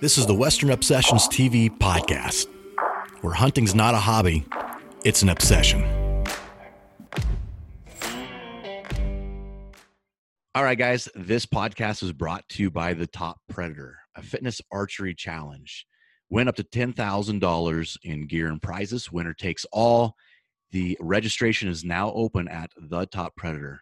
This is the Western Obsessions TV podcast, where hunting's not a hobby, it's an obsession. All right, guys, this podcast is brought to you by the Top Predator, a fitness archery challenge. Win up to $10,000 in gear and prizes. Winner takes all. The registration is now open at thetoppredator.com.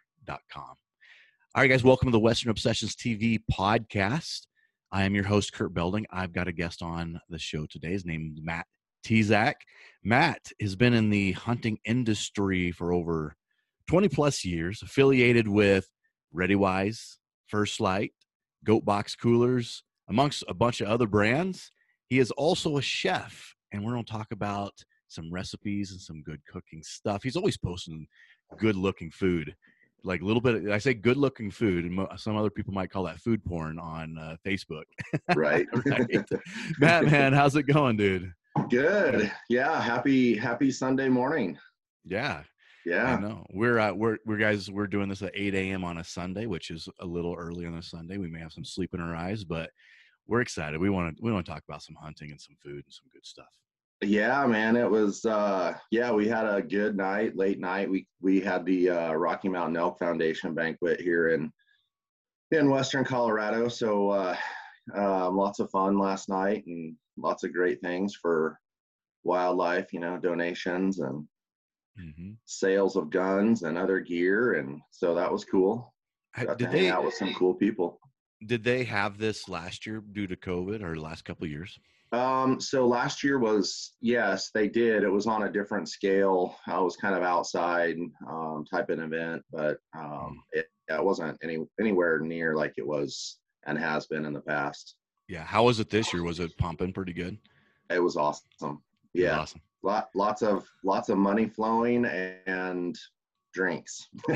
All right, guys, welcome to the Western Obsessions TV podcast. I am your host, Kurt Belding. I've got a guest on the show today. His name is Matt Tezak. Matt has been in the hunting industry for over 20 plus years, affiliated with ReadyWise, First Lite, Goat Box Coolers, amongst a bunch of other brands. He is also a chef, and we're going to talk about some recipes and some good cooking stuff. He's always posting good looking food like a little bit. I say good looking food, and mo- some other people might call that food porn on uh, Facebook. Right. right. Matt, man, how's it going, dude? Good. Yeah. Happy Happy Sunday morning. Yeah, Yeah. I know. We're uh, we're we're guys. We're doing this at 8 a.m. on a Sunday, which is a little early on a Sunday. We may have some sleep in our eyes, but we're excited. We want to we want to talk about some hunting and some food and some good stuff. Yeah, man. It was. uh Yeah, we had a good night, late night. We we had the uh, Rocky Mountain Elk Foundation banquet here in in Western Colorado. So uh, um, lots of fun last night and lots of great things for wildlife. You know, donations and Mm-hmm. sales of guns and other gear, and so that was cool. Got Did to hang they out with some cool people. did they have this last year due to COVID or the last couple of years? Um, so last year was yes, they did. It was on a different scale. I was kind of outside um, type of event, but um, it, it wasn't any anywhere near like it was and has been in the past. Yeah. How was it this year? Was it pumping pretty good? It was awesome. Yeah, Awesome. lot lots of lots of money flowing and drinks.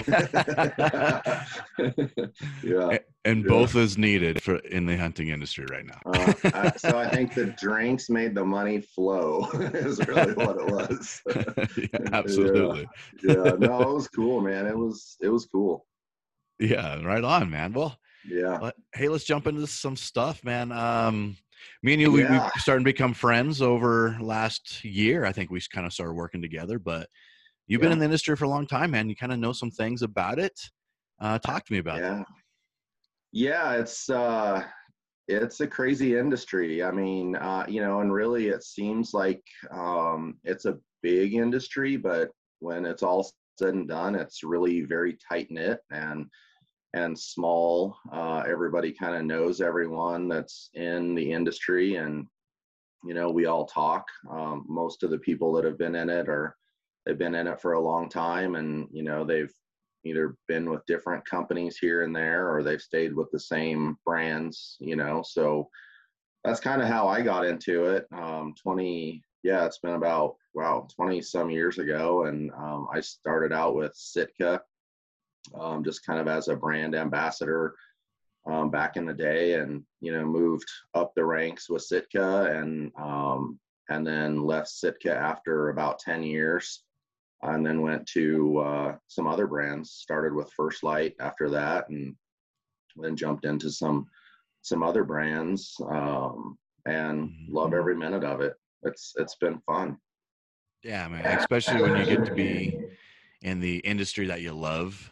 yeah. A- And Yeah. both is needed for in the hunting industry right now. Uh, I, so I think the drinks made the money flow. is really what it was. yeah, absolutely. yeah no it was cool man it was it was cool Yeah, right on, man. Well, yeah but, hey, let's jump into some stuff, man. Um, me and you, we, we started to become friends over last year. I think we kind of started working together, but you've been in the industry for a long time, man. You kind of know some things about it. Uh, talk to me about it. yeah yeah it's uh it's a crazy industry i mean uh you know and really it seems like um it's a big industry but when it's all said and done it's really very tight knit and and small uh everybody kind of knows everyone that's in the industry and you know we all talk um, most of the people that have been in it are they've been in it for a long time and you know they've either been with different companies here and there or they've stayed with the same brands you know so that's kind of how i got into it. Um, 20 yeah it's been about wow 20 some years ago and um, i started out with sitka um, just kind of as a brand ambassador um, back in the day and you know moved up the ranks with sitka and um, and then left sitka after about 10 years and then went to uh, some other brands started with First Lite after that and then jumped into some some other brands um, and love every minute of it it's it's been fun Yeah, man. Especially when you get to be in the industry that you love.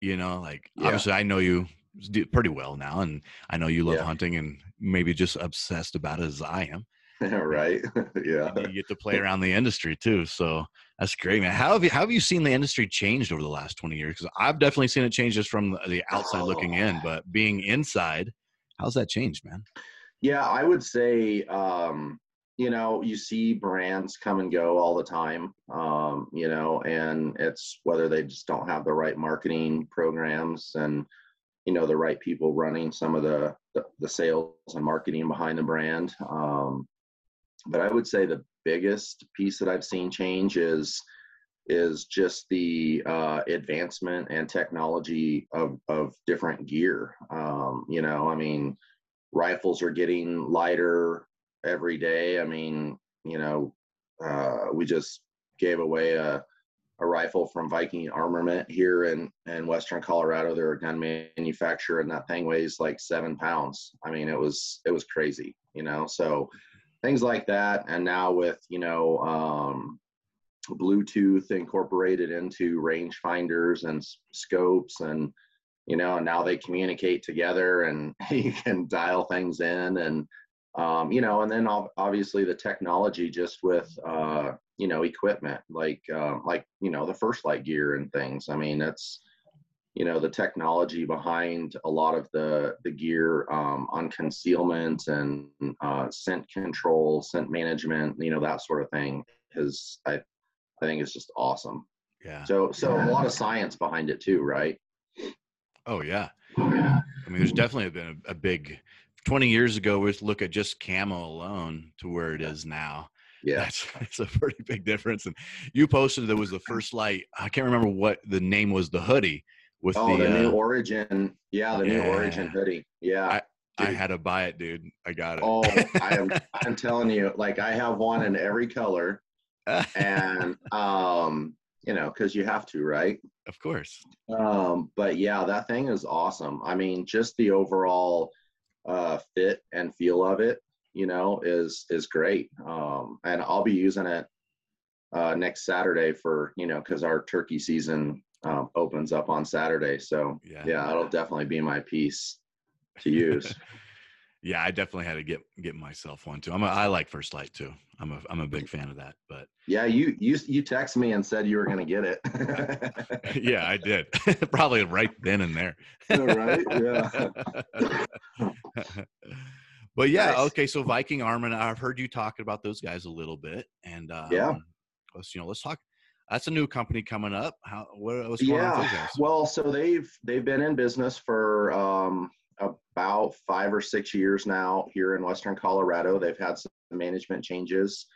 You know, like Yeah. obviously I know you do pretty well now, and I know you love Yeah. hunting and maybe just obsessed about it as I am. right yeah And you get to play around the industry too, so that's great, man. How have you how have you seen the industry changed over the last twenty years? Because I've definitely seen it change just from the- outside looking in, but being inside, how's that changed, man? Yeah, I would say, um, you know, you see brands come and go all the time, um, you know, and it's whether they just don't have the right marketing programs and, you know, the right people running some of the, the, the sales and marketing behind the brand. Um, but I would say the biggest piece that I've seen change is is just the uh, advancement and technology of of different gear. Um, you know, I mean, rifles are getting lighter every day. I mean, you know, uh, we just gave away a a rifle from Viking Armament here in in Western Colorado. They're a gun manufacturer, and that thing weighs like seven pounds. I mean, it was it was crazy, you know. So things like that, and now with you know um, Bluetooth incorporated into range finders and scopes, and you know, and now they communicate together, and you can dial things in, and um, you know, and then obviously the technology just with uh, you know equipment like uh, like you know the First Lite gear and things. I mean, that's you know the technology behind a lot of the the gear um, on concealment and uh, scent control, scent management, you know that sort of thing is I I think it's just awesome. Yeah. So so yeah. a lot of science behind it too, right? Oh yeah. Yeah. I mean, there's definitely been a, a big 20 years ago, we look at just camo alone to where it is now. Yeah, that's, that's a pretty big difference. And you posted there was the First Lite. I can't remember what the name was. The hoodie with oh, the, the new uh, Origin. Yeah, the yeah. new Origin hoodie. Yeah. I, I had to buy it, dude. I got it. Oh, I am. I'm telling you, like I have one in every color, and um, you know, because you have to, right? Of course. Um, but yeah, that thing is awesome. I mean, just the overall uh, fit and feel of it, you know, is is great. Um, and I'll be using it uh, next Saturday for you know because our turkey season um, opens up on Saturday. So yeah. yeah, it'll definitely be my piece to use. yeah, I definitely had to get get myself one too. I'm a, I like First Lite too. I'm a I'm a big fan of that. But yeah, you you you text me and said you were gonna get it. yeah, I did. Probably right then and there. right? Yeah. but yeah, nice. okay. So Viking Armament, I've heard you talk about those guys a little bit, and um, yeah, let's you know let's talk. That's a new company coming up. How what, what's going yeah. on with guys? Well, so they've they've been in business for um, about five or six years now here in Western Colorado. They've had some management changes.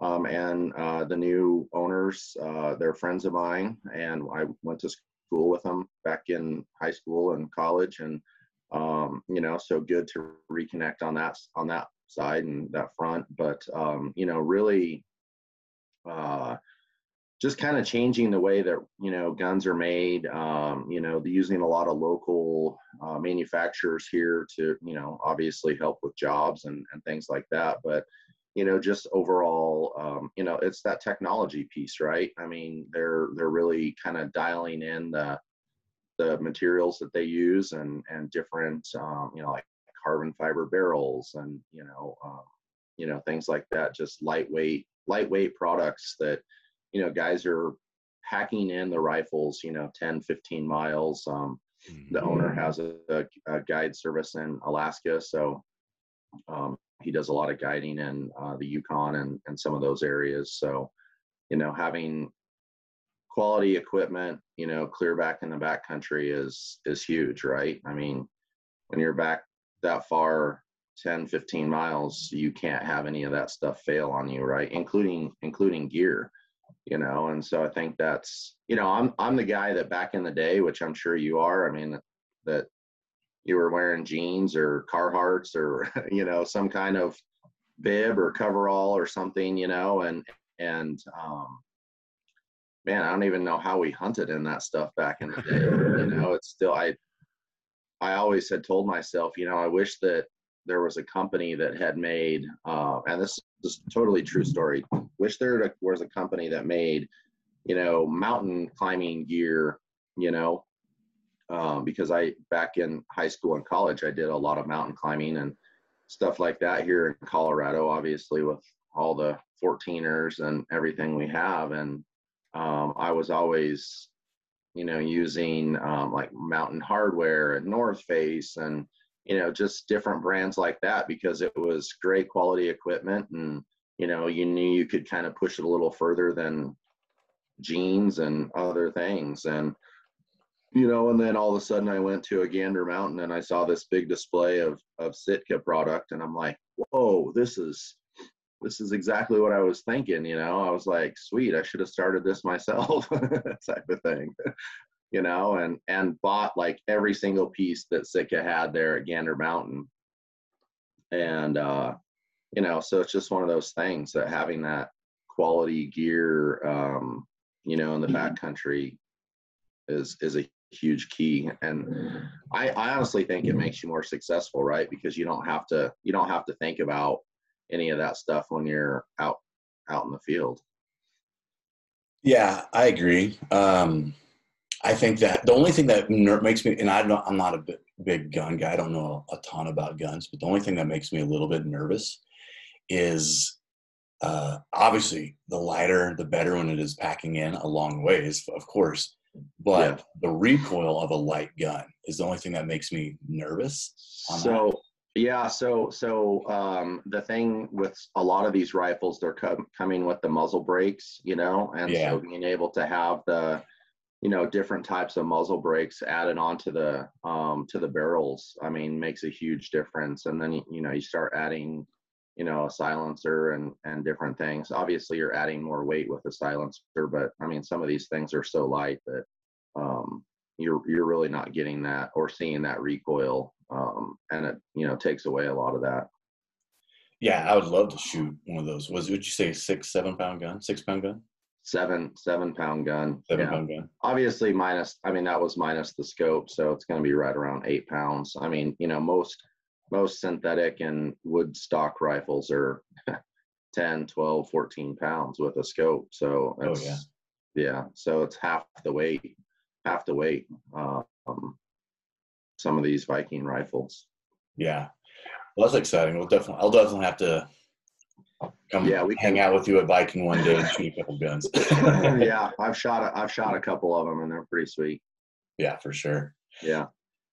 Um, and uh, the new owners, uh, they're friends of mine, and I went to school with them back in high school and college, and um, you know, so good to reconnect on that on that side and that front. But um, you know, really, uh, just kind of changing the way that you know guns are made. Um, you know, using a lot of local uh, manufacturers here to you know obviously help with jobs and and things like that, but you know just overall um, you know it's that technology piece right i mean they're they're really kind of dialing in the the materials that they use and and different um, you know like carbon fiber barrels and you know um, you know things like that just lightweight lightweight products that you know guys are packing in the rifles you know 10 15 miles um, the owner mm-hmm. has a, a, a, guide service in alaska so um, he does a lot of guiding in uh, the Yukon and, and some of those areas. So, you know, having quality equipment, you know, clear back in the back country is is huge, right? I mean, when you're back that far 10 15 miles you can't have any of that stuff fail on you right including including gear you know and so i think that's you know i'm i'm the guy that back in the day which i'm sure you are i mean that you were wearing jeans or Carhartts or you know some kind of bib or coverall or something, you know, and and um, man, I don't even know how we hunted in that stuff back in the day. you know, it's still I I always had told myself, you know, I wish that there was a company that had made, uh, and this is totally true story. Wish there was a company that made, you know, mountain climbing gear, you know, um, because I back in high school and college I did a lot of mountain climbing and stuff like that here in Colorado, obviously with all the 14ers and everything we have. And um, I was always, you know, using um, like Mountain Hardwear and North Face and you know just different brands like that because it was great quality equipment and you know you knew you could kind of push it a little further than jeans and other things and you know, and then all of a sudden I went to a Gander Mountain and I saw this big display of of Sitka product, and I'm like, whoa, this is this is exactly what I was thinking. You know, I was like, sweet, I should have started this myself, type of thing. You know, and and bought like every single piece that Sitka had there at Gander Mountain, and uh, you know, so it's just one of those things that having that quality gear um, you know, in the backcountry is is a huge key. And I, I honestly think it makes you more successful, right? Because you don't have to you don't have to think about any of that stuff when you're out out in the field. Yeah, I agree. Um, I think that the only thing that makes me, and I don't, I'm not a big, big gun guy. I don't know a ton about guns, but the only thing that makes me a little bit nervous is uh, obviously the lighter, the better when it is packing in a long ways, of course. But yeah. the recoil of a light gun is the only thing that makes me nervous. So that. yeah, so so um, the thing with a lot of these rifles, they're com- coming with the muzzle brakes, you know, and yeah. so being able to have the you know different types of muzzle brakes added onto the um, to the barrels, I mean, makes a huge difference. And then you know you start adding you know a silencer and and different things. Obviously you're adding more weight with a silencer but i mean some of these things are so light that um, you're you're really not getting that or seeing that recoil um, and it you know takes away a lot of that. Yeah i would love to shoot one of those. Was would you say six seven pound gun? Six pound gun seven seven pound gun. Seven yeah. pound gun. Obviously minus i mean that was minus the scope so it's going to be right around eight pounds. I mean you know most most synthetic and wood stock rifles are 10 12 14 pounds with a scope so it's, oh, yeah. yeah so it's half the weight half the weight um, some of these viking rifles. Yeah. Well that's exciting. We'll definitely i'll definitely have to come yeah we hang can. out with you at viking one day and shoot a couple guns yeah i've shot a, i've shot a couple of them and they're pretty sweet yeah for sure yeah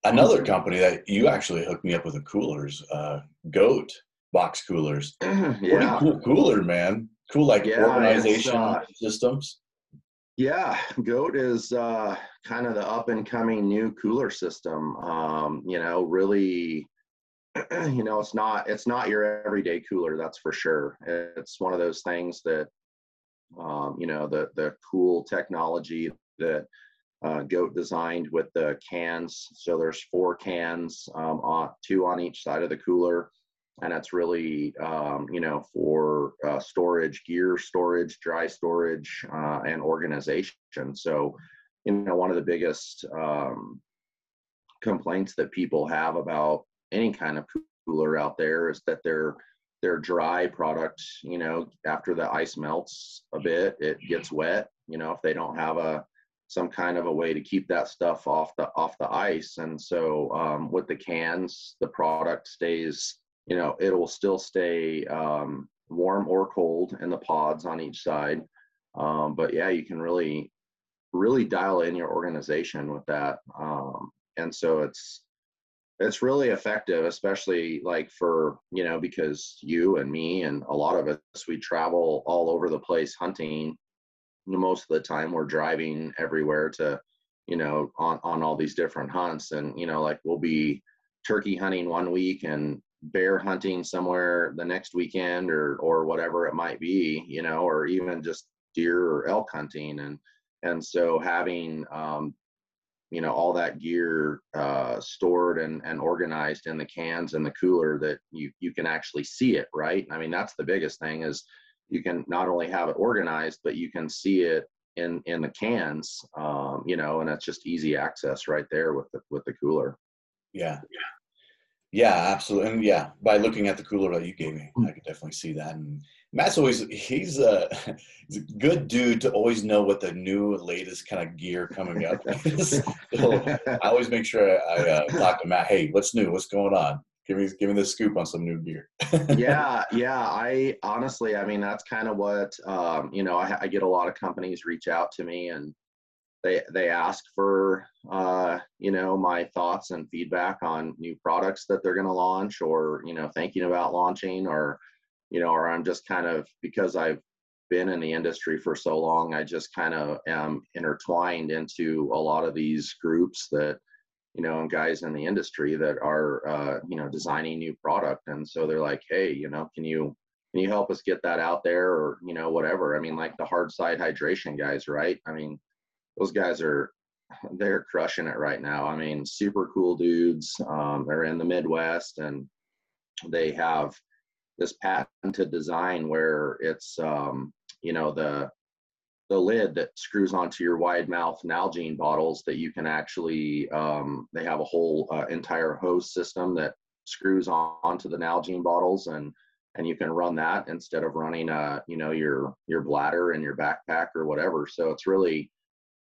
another company that you actually hooked me up with a coolers, uh, Goat box coolers. yeah. Pretty cool cooler, man. Cool, like yeah, organization uh, systems. Yeah, Goat is uh, kind of the up and coming new cooler system. Um, you know, really, you know, it's not it's not your everyday cooler, that's for sure. It's one of those things that, um, you know, the the cool technology that uh, goat designed with the cans. So there's four cans, um, on, two on each side of the cooler. And it's really, um, you know, for uh, storage, gear storage, dry storage, uh, and organization. So, you know, one of the biggest um, complaints that people have about any kind of cooler out there is that they're their dry product, you know, after the ice melts a bit, it gets wet. You know, if they don't have a some kind of a way to keep that stuff off the off the ice and so um, with the cans the product stays you know it'll still stay um, warm or cold in the pods on each side um, but yeah you can really really dial in your organization with that um, and so it's it's really effective especially like for you know because you and me and a lot of us we travel all over the place hunting. Most of the time we're driving everywhere to you know on on all these different hunts. And you know like we'll be turkey hunting one week and bear hunting somewhere the next weekend or or whatever it might be you know or even just deer or elk hunting. And and so having um you know all that gear uh stored and and organized in the cans and the cooler that you you can actually see it right i mean that's the biggest thing is you can not only have it organized, but you can see it in in the cans, um, you know, and that's just easy access right there with the with the cooler. Yeah, yeah, absolutely, and yeah, by looking at the cooler that you gave me, I could definitely see that. And Matt's always he's a, he's a good dude to always know what the new latest kind of gear coming up is. so I always make sure I, I uh, talk to Matt. Hey, what's new? What's going on? give me give me the scoop on some new gear. yeah, yeah. I honestly, I mean, that's kind of what um, you know. I, I, get a lot of companies reach out to me and they they ask for uh, you know my thoughts and feedback on new products that they're going to launch or you know thinking about launching or you know or I'm just kind of because I've been in the industry for so long, I just kind of am intertwined into a lot of these groups that you know, and guys in the industry that are, uh, you know, designing new product. And so they're like, hey, you know, can you can you help us get that out there, or you know, whatever. I mean, like the hard side hydration guys, right? I mean, those guys are they're crushing it right now. I mean, super cool dudes. Um, they're in the Midwest, and they have this patented design where it's, um, you know, the the lid that screws onto your wide mouth Nalgene bottles that you can actually um, they have a whole uh, entire hose system that screws on onto the Nalgene bottles and and you can run that instead of running uh you know your your bladder and your backpack or whatever. So it's really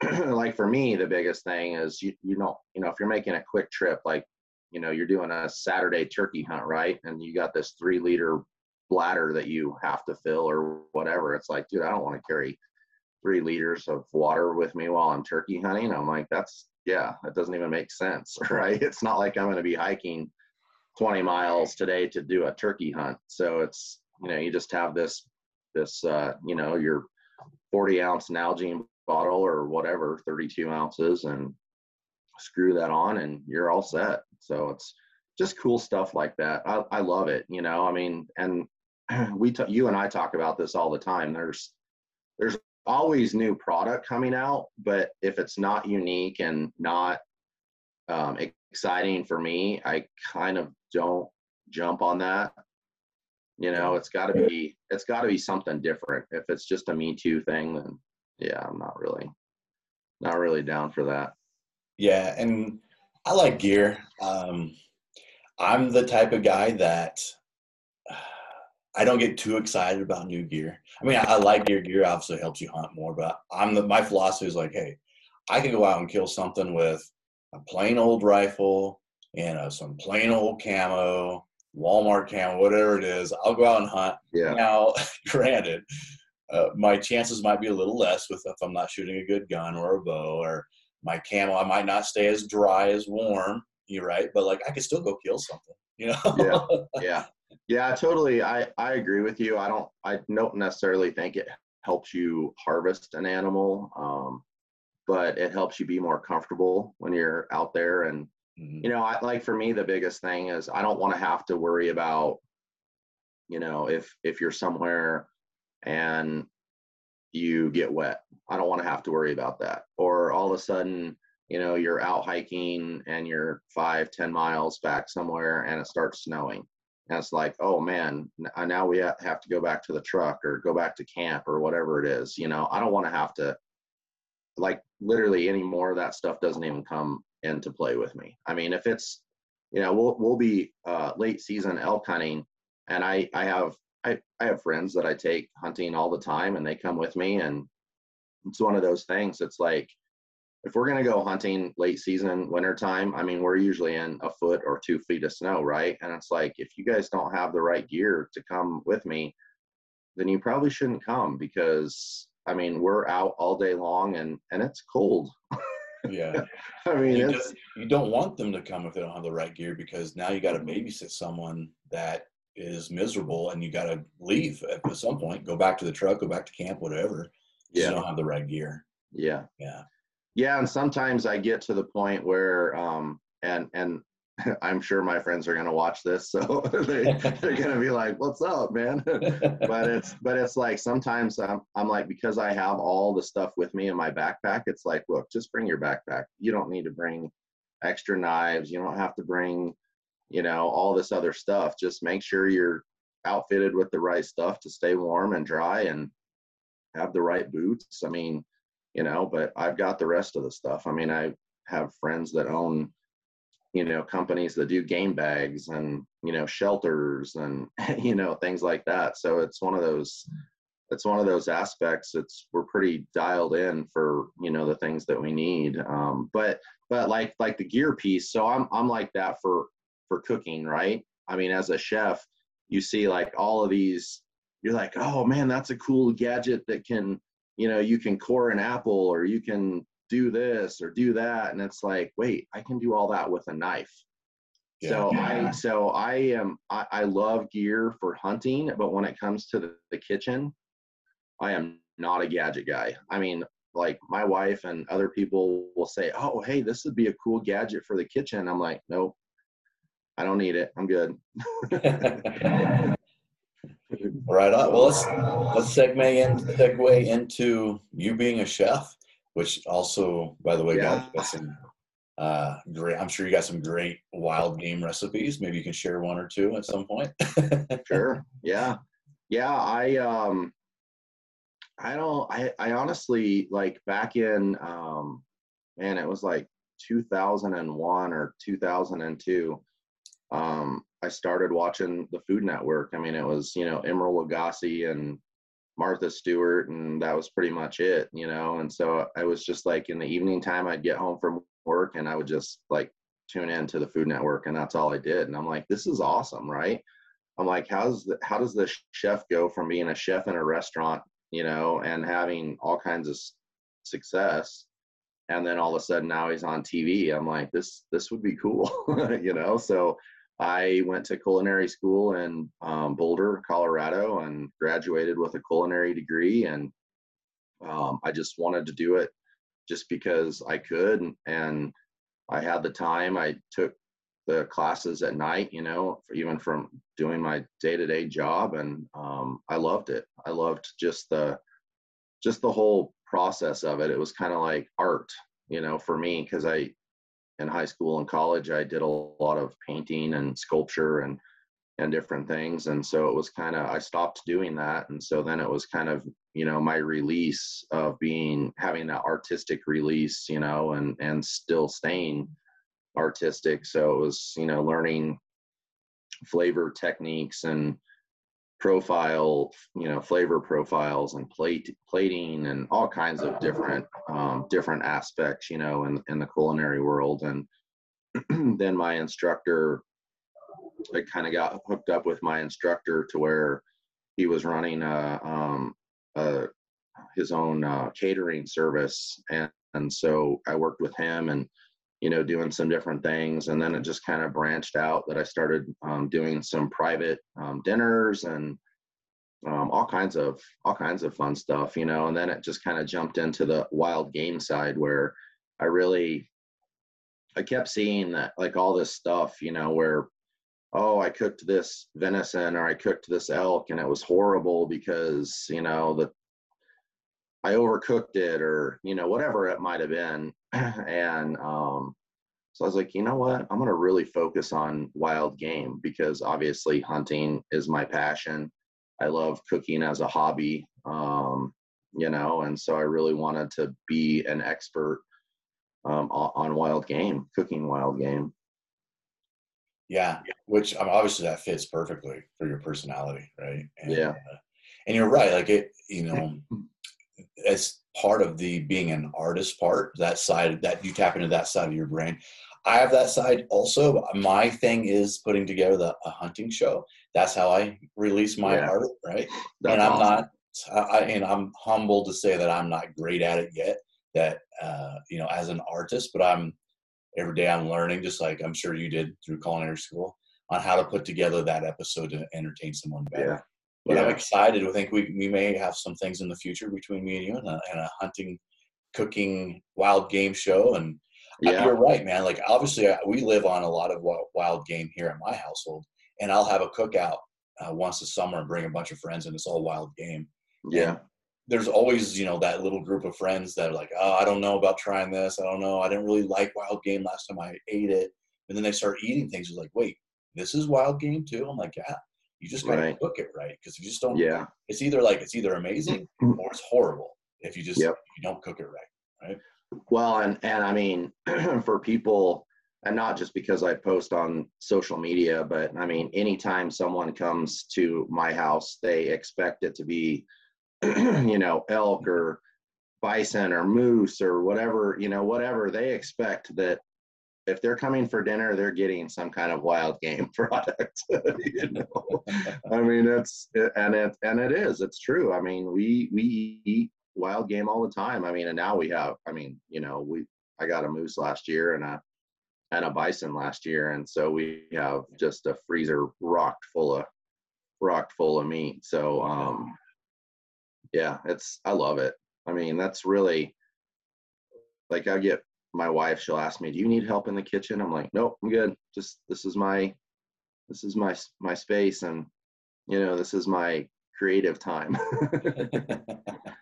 like for me the biggest thing is you you know you know if you're making a quick trip like you know you're doing a Saturday turkey hunt right and you got this 3 liter bladder that you have to fill or whatever it's like dude I don't want to carry three liters of water with me while I'm turkey hunting. I'm like, that's yeah, that doesn't even make sense, right? It's not like I'm going to be hiking 20 miles today to do a turkey hunt. So it's you know, you just have this this uh, you know, your 40 ounce Nalgene bottle or whatever, 32 ounces, and screw that on, and you're all set. So it's just cool stuff like that. I, I love it. You know, I mean, and we t- you and I talk about this all the time. There's there's always new product coming out, but if it's not unique and not um, exciting for me, I kind of don't jump on that. You know, it's got to be it's got to be something different. If it's just a Me Too thing, then yeah, I'm not really not really down for that. Yeah, and I like gear. Um, I'm the type of guy that I don't get too excited about new gear. I mean, I, I like gear. Gear obviously helps you hunt more, but I'm the my philosophy is like, hey, I can go out and kill something with a plain old rifle and uh, some plain old camo, Walmart camo, whatever it is. I'll go out and hunt. Yeah. Now, granted, uh, my chances might be a little less with if I'm not shooting a good gun or a bow or my camo. I might not stay as dry as warm. You're right, but like I could still go kill something. You know? yeah. Yeah. Yeah, totally. I I agree with you. I don't I don't necessarily think it helps you harvest an animal, um, but it helps you be more comfortable when you're out there. And mm-hmm. you know, I like for me the biggest thing is I don't want to have to worry about, you know, if if you're somewhere and you get wet. I don't want to have to worry about that. Or all of a sudden, you know, you're out hiking and you're five, ten miles back somewhere and it starts snowing and it's like oh man uh, now we have to go back to the truck or go back to camp or whatever it is you know i don't want to have to like literally any more of that stuff doesn't even come into play with me i mean if it's you know we'll we'll be uh, late season elk hunting and i i have I, I have friends that i take hunting all the time and they come with me and it's one of those things. It's like if we're going to go hunting late season wintertime i mean we're usually in a foot or two feet of snow right? And it's like if you guys don't have the right gear to come with me then you probably shouldn't come because i mean we're out all day long and and it's cold. Yeah. I mean you, don't, you don't want them to come if they don't have the right gear because now you got to babysit someone that is miserable and you got to leave at some point go back to the truck go back to camp whatever yeah. you don't have the right gear. Yeah. Yeah. Yeah and sometimes i get to the point where um and and i'm sure my friends are going to watch this so they, they're going to be like what's up man? But it's but it's like sometimes I'm, I'm like because i have all the stuff with me in my backpack it's like look just bring your backpack. You don't need to bring extra knives. You don't have to bring you know all this other stuff just make sure you're outfitted with the right stuff to stay warm and dry and have the right boots i mean you know, but I've got the rest of the stuff. I mean, I have friends that own, you know, companies that do game bags and, you know, shelters and, you know, things like that. So it's one of those, it's one of those aspects. It's, we're pretty dialed in for, you know, the things that we need. Um, but, but like, like the gear piece. So I'm, I'm like that for, for cooking, right? I mean, as a chef, you see like all of these, you're like, oh man, that's a cool gadget that can, you know you can core an apple or you can do this or do that. And it's like wait i can do all that with a knife. Yeah. so i so i am I, I love gear for hunting but when it comes to the, the kitchen i am not a gadget guy. I mean like my wife and other people will say oh hey this would be a cool gadget for the kitchen. I'm like nope i don't need it i'm good Right on. Well, let's let's segue in, segue into you being a chef, which also, by the way, yeah. got some uh, great. I'm sure you got some great wild game recipes. Maybe you can share one or two at some point. sure. Yeah. Yeah. I um, I don't. I I honestly like back in um, man, it was like 2001 or 2002. Um, I started watching the Food Network. I mean, it was you know Emeril Lagasse and Martha Stewart, and that was pretty much it, you know. And so I was just like in the evening time, I'd get home from work and I would just like tune in to the Food Network, and that's all I did. And I'm like, this is awesome, right? I'm like, how's the, how does the chef go from being a chef in a restaurant, you know, and having all kinds of success, and then all of a sudden now he's on TV. I'm like, this this would be cool, you know. So I went to culinary school in um, Boulder, Colorado, and graduated with a culinary degree. And um, I just wanted to do it just because I could, and, and I had the time. I took the classes at night, you know, even from doing my day-to-day job, and um, I loved it. I loved just the just the whole process of it. It was kind of like art, you know, for me because I in high school and college I did a lot of painting and sculpture and and different things, and so it was kind of I stopped doing that, and so then it was kind of you know my release of being having that artistic release, you know, and and still staying artistic. So it was, you know, learning flavor techniques and profile, you know, flavor profiles and plate plating and all kinds of different um, different aspects, you know, in in the culinary world. And then my instructor, I kind of got hooked up with my instructor to where he was running a, um, a his own uh, catering service, and and so I worked with him and you know, doing some different things. And then it just kind of branched out that I started um, doing some private um, dinners and um, all kinds of all kinds of fun stuff, you know. And then it just kind of jumped into the wild game side where I really I kept seeing that like all this stuff, you know, where oh, I cooked this venison or I cooked this elk and it was horrible because, you know, the I overcooked it or, you know, whatever it might have been. and um, so I was like, you know what? I'm going to really focus on wild game because obviously hunting is my passion. I love cooking as a hobby, um, you know, and so I really wanted to be an expert um, on wild game, cooking wild game. Yeah, which um, obviously that fits perfectly for your personality, right? And, yeah, uh, and you're right. Like it, you know, as part of the being an artist part, that side that you tap into that side of your brain. I have that side also. My thing is putting together the, a hunting show. That's how I release my yeah. art, right? That's and I'm awesome. not, I, and I'm humbled to say that I'm not great at it yet. That uh, you know, as an artist, but I'm every day I'm learning, just like I'm sure you did through culinary school, on how to put together that episode to entertain someone better. But yeah. I'm excited. I think we, we may have some things in the future between me and you and a, and a hunting, cooking, wild game show. And yeah. you're right, man. Like obviously uh, we live on a lot of wild game here in my household and I'll have a cookout uh, once a summer and bring a bunch of friends and it's all wild game. Yeah. And there's always, you know, that little group of friends that are like, oh, I don't know about trying this. I don't know. I didn't really like wild game last time I ate it. And then they start eating things. It's like, wait, this is wild game too? I'm like, yeah. You just gotta right. cook it right because you just don't, yeah, it's either like it's either amazing mm-hmm. or it's horrible if you just yep. if you don't cook it right, right? Well, and and I mean, for people, and not just because I post on social media, but I mean, anytime someone comes to my house, they expect it to be, you know, elk or bison or moose or whatever, you know, whatever they expect that if they're coming for dinner, they're getting some kind of wild game product. you know, I mean, it's and it and it is. It's true. I mean, we we eat wild game all the time. I mean, and now we have. I mean, you know, we I got a moose last year and a and a bison last year, and so we have just a freezer rocked full of rocked full of meat. So, um, yeah, it's I love it. I mean, that's really like I get my wife she'll ask me do you need help in the kitchen? I'm like nope i'm good. Just this is my this is my my space and you know this is my creative time.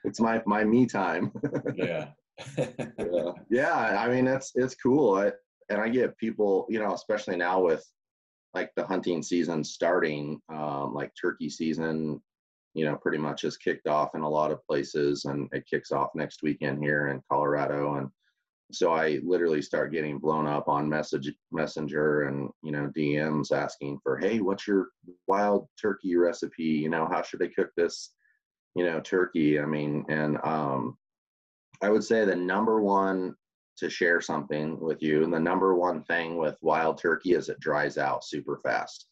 It's my my me time. Yeah. yeah. Yeah i mean it's it's cool. I, and i get people you know especially now with like the hunting season starting um like turkey season you know, pretty much has kicked off in a lot of places, and it kicks off next weekend here in Colorado. And so I literally start getting blown up on message messenger and you know DMs asking for, hey, what's your wild turkey recipe? You know, how should I cook this? You know, turkey. I mean, and um, I would say the number one to share something with you, and the number one thing with wild turkey is it dries out super fast.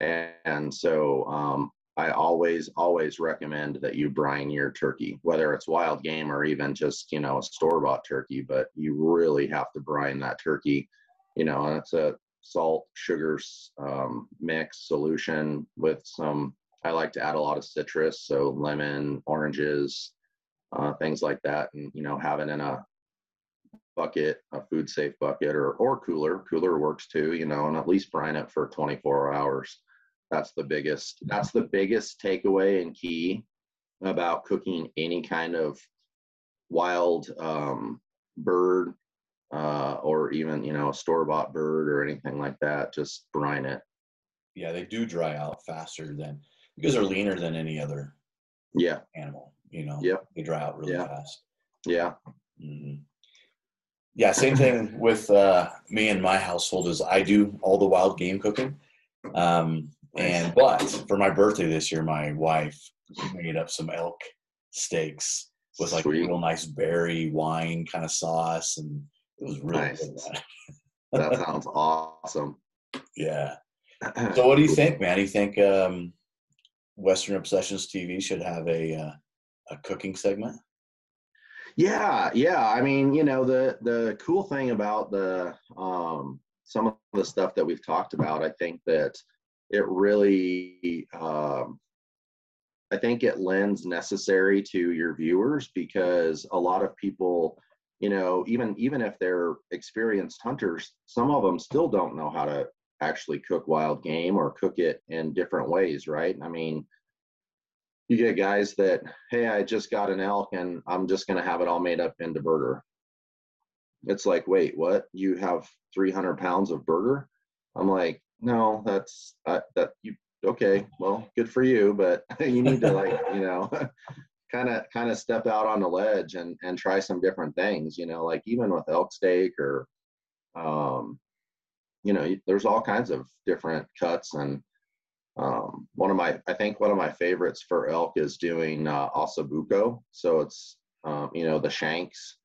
And, and so um, I always, always recommend that you brine your turkey, whether it's wild game or even just, you know, a store bought turkey, but you really have to brine that turkey. You know, and it's a salt, sugar um, mix solution with some, I like to add a lot of citrus, so lemon, oranges, uh, things like that, and, you know, have it in a bucket, a food safe bucket or, or cooler. Cooler works too, you know, and at least brine it for 24 hours that's the biggest that's the biggest takeaway and key about cooking any kind of wild um, bird uh, or even you know a store bought bird or anything like that. Just brine it. Yeah, they do dry out faster than because they're leaner than any other yeah animal. You know. Yep. They dry out really yeah. fast. Yeah. Mm-hmm. Yeah, same thing with uh, me and my household is I do all the wild game cooking. Um, and but for my birthday this year, my wife made up some elk steaks with like Sweet. a real nice berry wine kind of sauce, and it was really Nice. good. That sounds awesome. yeah. So, what do you think, man? Do you think um, Western Obsessions TV should have a uh, a cooking segment? Yeah, yeah. I mean, you know, the the cool thing about the um some of the stuff that we've talked about, I think that it really um I think it lends necessary to your viewers because a lot of people, you know, even even if they're experienced hunters, some of them still don't know how to actually cook wild game or cook it in different ways, right? I mean, you get guys that, hey, I just got an elk and I'm just going to have it all made up into burger. It's like, wait, what? You have 300 pounds of burger? I'm like, no, that's uh, that you okay. Well, good for you, but you need to like, you know, kind of kind of step out on the ledge and and try some different things. You know, like even with elk steak or, um, you know, there's all kinds of different cuts and um, one of my, I think one of my favorites for elk is doing uh, ossobuco. So it's, um, you know, the shanks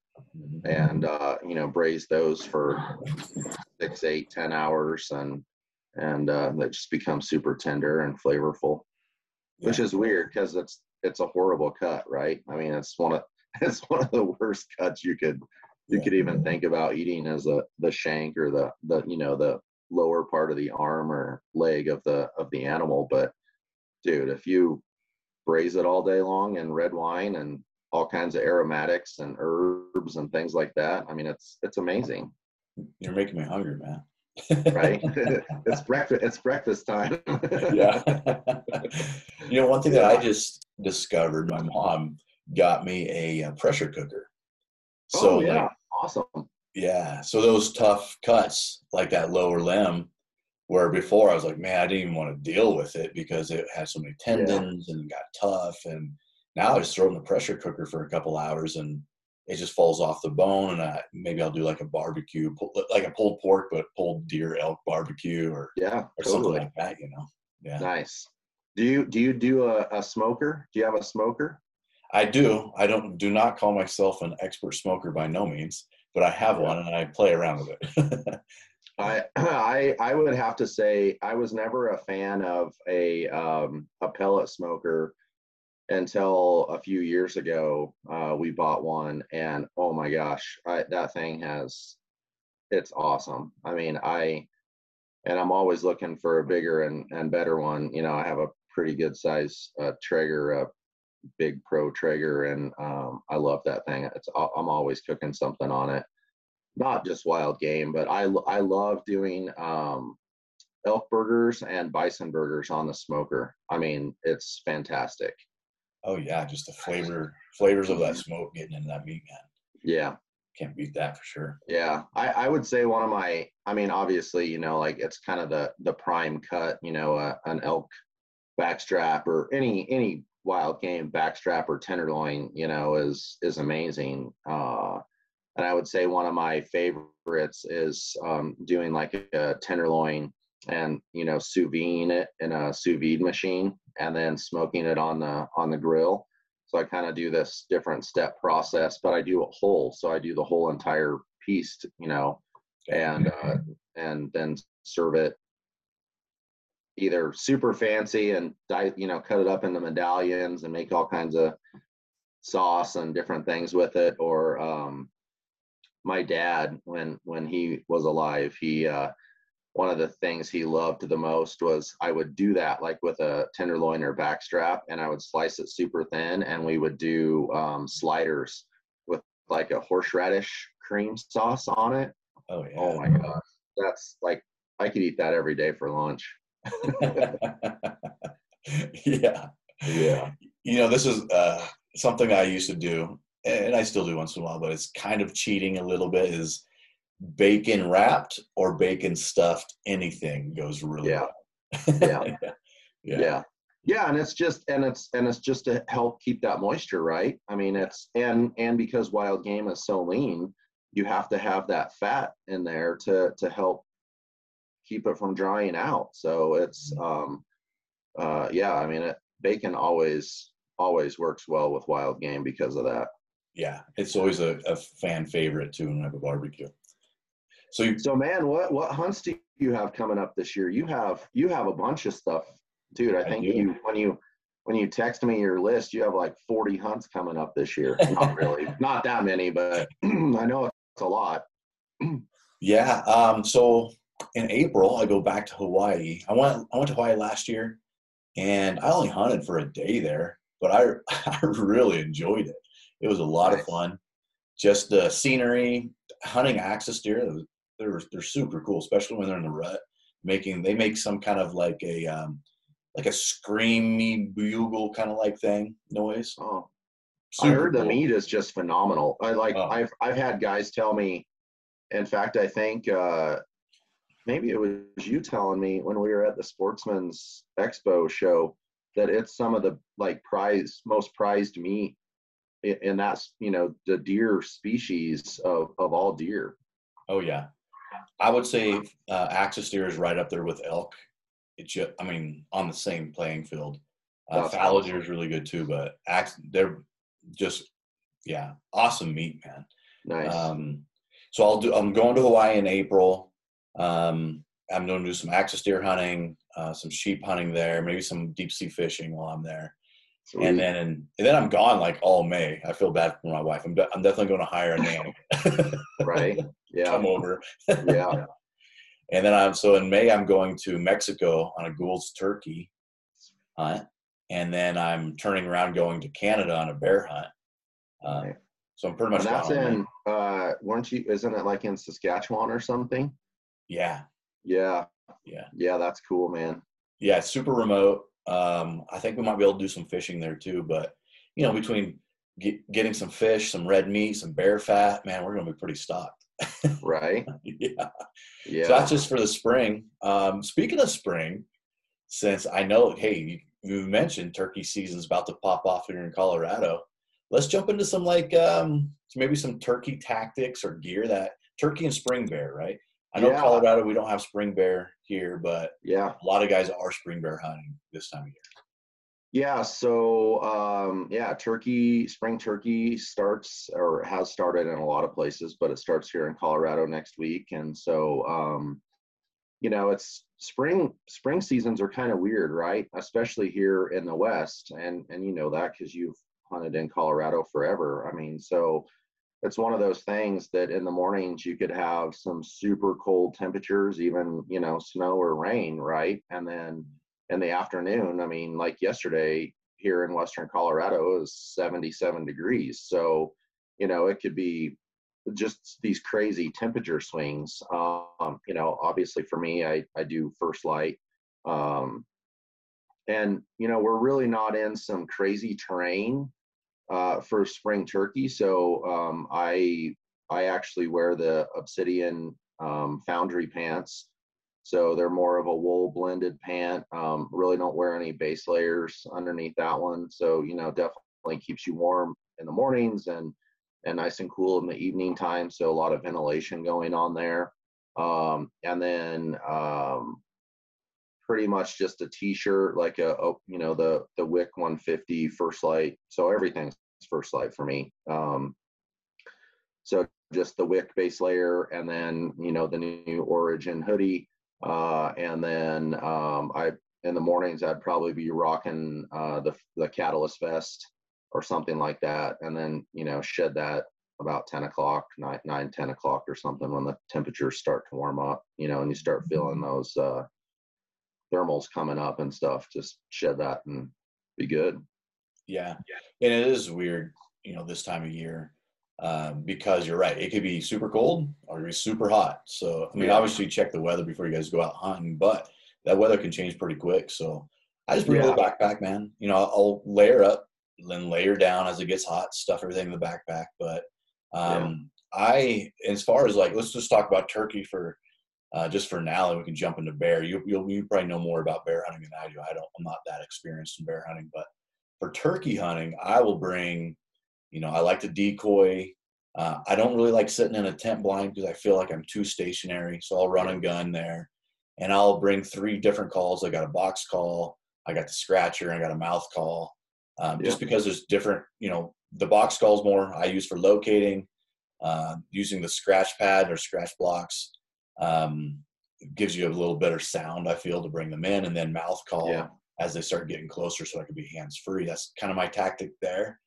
and, uh, you know, braise those for six, eight, ten hours and, and uh, they just becomes super tender and flavorful, which is weird because it's, it's a horrible cut, right? I mean, it's one of, it's one of the worst cuts you could, you Yeah. could even think about eating as a, the shank or the, the, you know, the lower part of the arm or leg of the of the animal but dude if you braise it all day long in red wine and all kinds of aromatics and herbs and things like that i mean it's it's amazing You're making me hungry, man. Right. It's breakfast it's breakfast time. Yeah. you know, one thing that I just discovered, my mom got me a, uh pressure cooker. So, oh yeah. Like, awesome. Yeah, so those tough cuts, like that lower limb, where before I was like, man, I didn't even want to deal with it because it had so many tendons and got tough. And now I just throw in the pressure cooker for a couple hours and it just falls off the bone. And I, maybe I'll do like a barbecue, like a pulled pork, but pulled deer elk barbecue or, yeah or something like that, you know? Yeah. nice do you do you do a, a smoker do you have a smoker I do. I don't do not call myself an expert smoker by no means, but I have one and I play around with it. I I I would have to say I was never a fan of a um, a pellet smoker until a few years ago. Uh, we bought one, and oh my gosh, I, that thing has it's awesome. I mean, I and I'm always looking for a bigger and and better one. You know, I have a pretty good size uh, Traeger, a big Pro Traeger, and um, I love that thing. It's I'm always cooking something on it not just wild game, but I I love doing um, elk burgers and bison burgers on the smoker. I mean, it's fantastic. Oh yeah, just the flavor flavors of that smoke getting into that meat, man. Yeah, Can't beat that for sure. yeah. I I would say one of my. I mean, obviously, you know, like it's kind of the the prime cut. You know, uh, an elk backstrap or any any wild game backstrap or tenderloin, you know, is is amazing. Uh, and I would say one of my favorites is um, doing like a, tenderloin and you know sous vide it in a sous vide machine and then smoking it on the on the grill. So I kind of do this different step process, but I do it whole. So I do the whole entire piece, you know, and uh, and then serve it either super fancy and you know cut it up into medallions and make all kinds of sauce and different things with it or um, my dad when when he was alive he uh, one of the things he loved the most was i would do that like with a tenderloin or backstrap and i would slice it super thin and we would do um, sliders with like a horseradish cream sauce on it oh yeah oh my god that's like i could eat that every day for lunch yeah. Yeah. You know, this is uh, something I used to do, and I still do once in a while, but it's kind of cheating a little bit. Is bacon wrapped or bacon stuffed? Anything goes really yeah. well. yeah. yeah. Yeah. Yeah, and it's just and it's and it's just to help keep that moisture, right? I mean, it's and and because wild game is so lean, you have to have that fat in there to to help keep it from drying out. So it's mm-hmm. um, uh, yeah, I mean, it, bacon always always works well with wild game because of that. Yeah, it's always a, a fan favorite too when we have a barbecue. So, you, so man, what what hunts do you have coming up this year? You have you have a bunch of stuff, dude. I think I you when you when you text me your list, you have like 40 hunts coming up this year. Not really, not that many, but I know it's a lot. yeah. Um, so in April, I go back to Hawaii. I went I went to Hawaii last year, and I only hunted for a day there, but I I really enjoyed it. It was a lot nice. of fun. Just the scenery, hunting axis deer. They're they're super cool, especially when they're in the rut. Making they make some kind of like a um, like a screamy bugle kind of like thing noise. Oh, super I heard cool. the meat is just phenomenal. I like oh. I've I've had guys tell me. In fact, I think uh, maybe it was you telling me when we were at the Sportsman's Expo show that it's some of the like prize most prized meat, and that's you know the deer species of of all deer. Oh yeah, I would say uh, axis deer is right up there with elk. It's just, I mean, on the same playing field. Uh, fallow deer is really good too, but ax they're just yeah, awesome meat, man. Nice. Um, so I'll do. I'm going to Hawaii in April. Um, I'm going to do some axis deer hunting, uh, some sheep hunting there, maybe some deep sea fishing while I'm there. Sweet. And then and then I'm gone like all May. I feel bad for my wife. I'm, de- I'm definitely going to hire a nanny. right. Yeah. Come over. yeah. And then I'm so in May I'm going to Mexico on a Gould's turkey hunt, and then I'm turning around going to Canada on a bear hunt. Uh, right. So I'm pretty much. And that's in. Uh, weren't you? Isn't it like in Saskatchewan or something? Yeah. Yeah. Yeah. Yeah, that's cool, man. Yeah, super remote. Um, I think we might be able to do some fishing there too, but you know, between get, getting some fish, some red meat, some bear fat, man, we're going to be pretty stocked. right. yeah. Yeah. So that's just for the spring. Um, speaking of spring, since I know, hey, you, you mentioned turkey season's about to pop off here in Colorado. Let's jump into some like um, maybe some turkey tactics or gear that turkey and spring bear, right? I know yeah. Colorado, we don't have spring bear here, but yeah, a lot of guys are spring bear hunting this time of year. Yeah, so um, yeah, turkey, spring turkey starts or has started in a lot of places, but it starts here in Colorado next week. And so, um, you know, it's spring, spring seasons are kind of weird, right? Especially here in the West. And, and you know that because you've hunted in Colorado forever. I mean, so it's one of those things that in the mornings you could have some super cold temperatures, even, you know, snow or rain, right? And then in the afternoon, I mean, like yesterday here in Western Colorado, it was 77 degrees. So, you know, it could be just these crazy temperature swings. Um, you know, obviously for me, I, I do First Lite. Um, and, you know, we're really not in some crazy terrain uh, for spring turkey. So um, I I actually wear the Obsidian um, Foundry pants So they're more of a wool blended pant. Um, really don't wear any base layers underneath that one. So, you know, definitely keeps you warm in the mornings and, and nice and cool in the evening time. So a lot of ventilation going on there. Um, and then, um, pretty much just a t-shirt, like a, a, you know, the, the Wick 150 First Lite. So everything's First Lite for me. Um, so just the wick base layer and then you know the new origin hoodie uh, and then um, I in the mornings I'd probably be rocking uh, the the catalyst vest or something like that, and then you know shed that about 10 o'clock, 9, 9 10 o'clock or something when the temperatures start to warm up, you know, and you start feeling mm-hmm. those uh, thermals coming up and stuff. Just shed that and be good. Yeah, and it is weird, you know, this time of year um, because you're right. It could be super cold or it could be super hot. So, I mean, yeah. obviously check the weather before you guys go out hunting, but that weather can change pretty quick. So I just bring yeah. a little backpack, man. You know, I'll layer up, then layer down as it gets hot, stuff everything in the backpack. But um, yeah. I, as far as like, let's just talk about turkey for uh, just for now, and we can jump into bear. You, you'll, you probably know more about bear hunting than I do. I don't, I'm not that experienced in bear hunting, but for turkey hunting, I will bring you know, I like to decoy. Uh, I don't really like sitting in a tent blind because I feel like I'm too stationary. So I'll run and gun there, and I'll bring three different calls. I got a box call, I got the scratcher, I got a mouth call. Um, yeah. Just because there's different, you know, the box calls more I use for locating, uh, using the scratch pad or scratch blocks um, gives you a little better sound. I feel to bring them in, and then mouth call yeah. as they start getting closer, so I can be hands free. That's kind of my tactic there.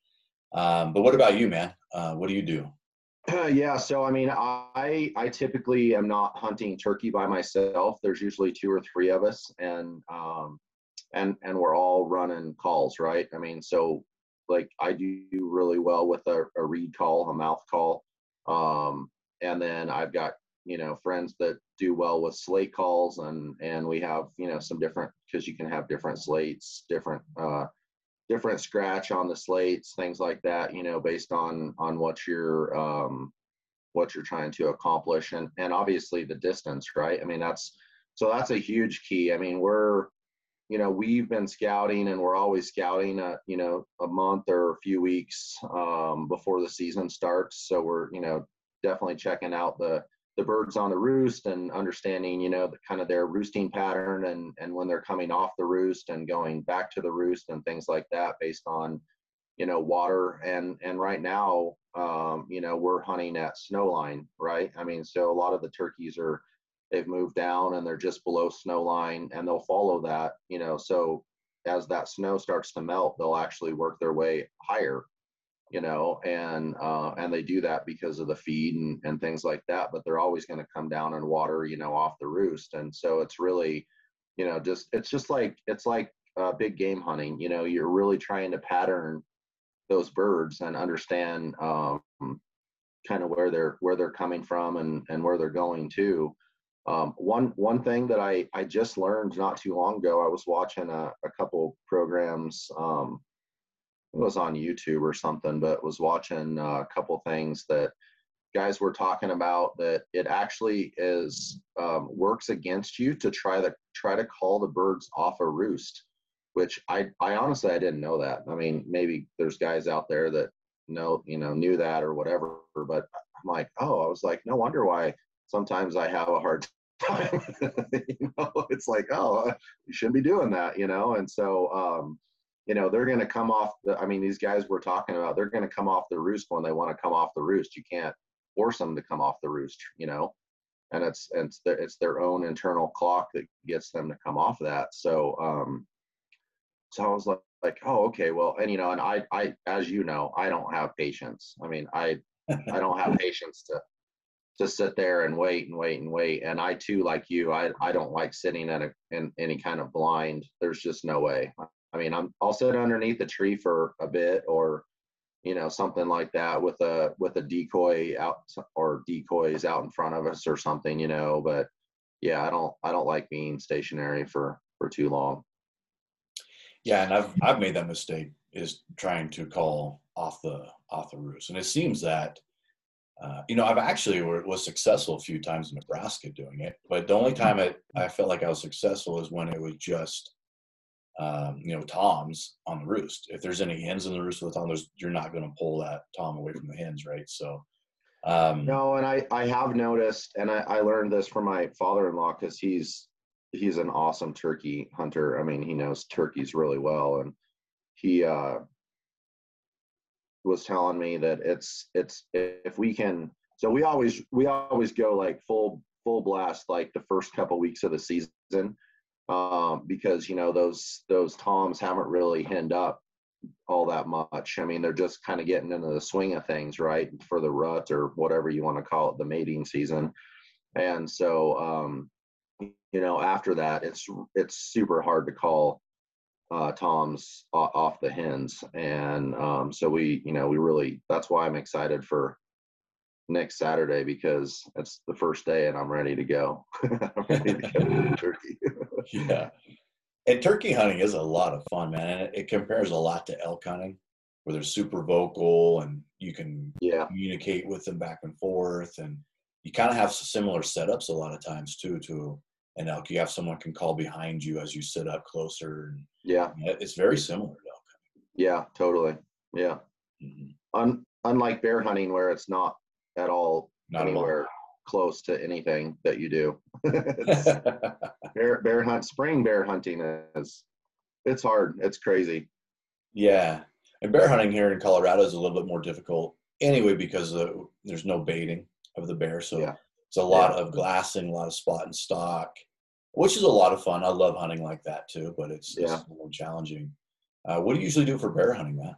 Um, but what about you, man? Uh, what do you do? Uh, yeah, so I mean, I I typically am not hunting turkey by myself. There's usually two or three of us, and um, and and we're all running calls, right? I mean, so like I do really well with a, a reed call, a mouth call, um, and then I've got you know friends that do well with slate calls, and and we have you know some different because you can have different slates, different uh, different scratch on the slates, things like that, you know, based on on what you're um, what you're trying to accomplish, and and obviously the distance, right? I mean, that's so that's a huge key. I mean, we're you know we've been scouting and we're always scouting a you know a month or a few weeks um, before the season starts so we're you know definitely checking out the the birds on the roost and understanding you know the kind of their roosting pattern and and when they're coming off the roost and going back to the roost and things like that based on you know water. And and right now um, you know we're hunting at snow line right? I mean so a lot of the turkeys are they've moved down and they're just below snow line and they'll follow that you know? So as that snow starts to melt they'll actually work their way higher you know, and uh, and they do that because of the feed and, and things like that. But they're always going to come down and water, you know, off the roost, and so it's really, you know, just it's just like it's like uh, big game hunting. You know, you're really trying to pattern those birds and understand um, kind of where they're where they're coming from and and where they're going to. Um, one one thing that I I just learned not too long ago, I was watching a, a couple programs. Um, was on YouTube or something, but was watching uh, a couple things that guys were talking about that it actually is um, works against you to try to try to call the birds off a roost, which I I honestly I didn't know that. I mean, maybe there's guys out there that know you know knew that or whatever, but I'm like, oh, I was like, no wonder why sometimes I have a hard time. you know, it's like, oh, you shouldn't be doing that, you know, and so. um you know they're going to come off the i mean these guys we're talking about they're going to come off the roost when they want to come off the roost. You can't force them to come off the roost you know? And it's it's their, it's their own internal clock that gets them to come off that. So um so i was like like oh okay well and you know and i i as you know i don't have patience. I mean i i don't have patience to to sit there and wait and wait and wait. And i too like you i i don't like sitting at a in any kind of blind. There's just no way I mean, I'm I'll sit underneath a tree for a bit or you know something like that with a with a decoy out or decoys out in front of us or something, you know, but yeah, I don't I don't like being stationary for for too long. Yeah, and I've I've made that mistake is trying to call off the off the roost. And it seems that uh, you know, I've actually were, was successful a few times in Nebraska doing it, but the only time it, I felt like I was successful is when it was just, um, you know, toms on the roost. If there's any hens in the roost with the you're not going to pull that tom away from the hens, right? So, um, no, and I I have noticed, and I, I learned this from my father-in-law because he's he's an awesome turkey hunter. I mean, he knows turkeys really well, and he uh, was telling me that it's it's if we can. So we always we always go like full full blast like the first couple weeks of the season um, because you know those those toms haven't really henned up all that much. I mean, they're just kind of getting into the swing of things, right, for the rut or whatever you want to call it, the mating season. And so, um, you know, after that, it's it's super hard to call uh, toms off the hens, and um, so we, you know, we really that's why I'm excited for next Saturday because it's the first day and I'm ready to go. I'm ready to go turkey. yeah. And turkey hunting is a lot of fun, man. And it, compares a lot to elk hunting, where they're super vocal and you can yeah. communicate with them back and forth. And you kind of have similar setups a lot of times too to an elk. You have someone can call behind you as you sit up closer. And yeah, it's very similar to elk hunting. Yeah, totally. Yeah. Mm-hmm. Un- unlike bear hunting, where it's not at all not anywhere close to anything that you do. bear bear hunt spring bear hunting is it's hard. It's crazy. Yeah, and bear hunting here in Colorado is a little bit more difficult anyway because there's no baiting of the bear, so yeah. it's a lot yeah. of glassing, a lot of spot and stock, which is a lot of fun. I love hunting like that too, but it's, yeah. it's more challenging. Uh, what do you usually do for bear hunting, Matt?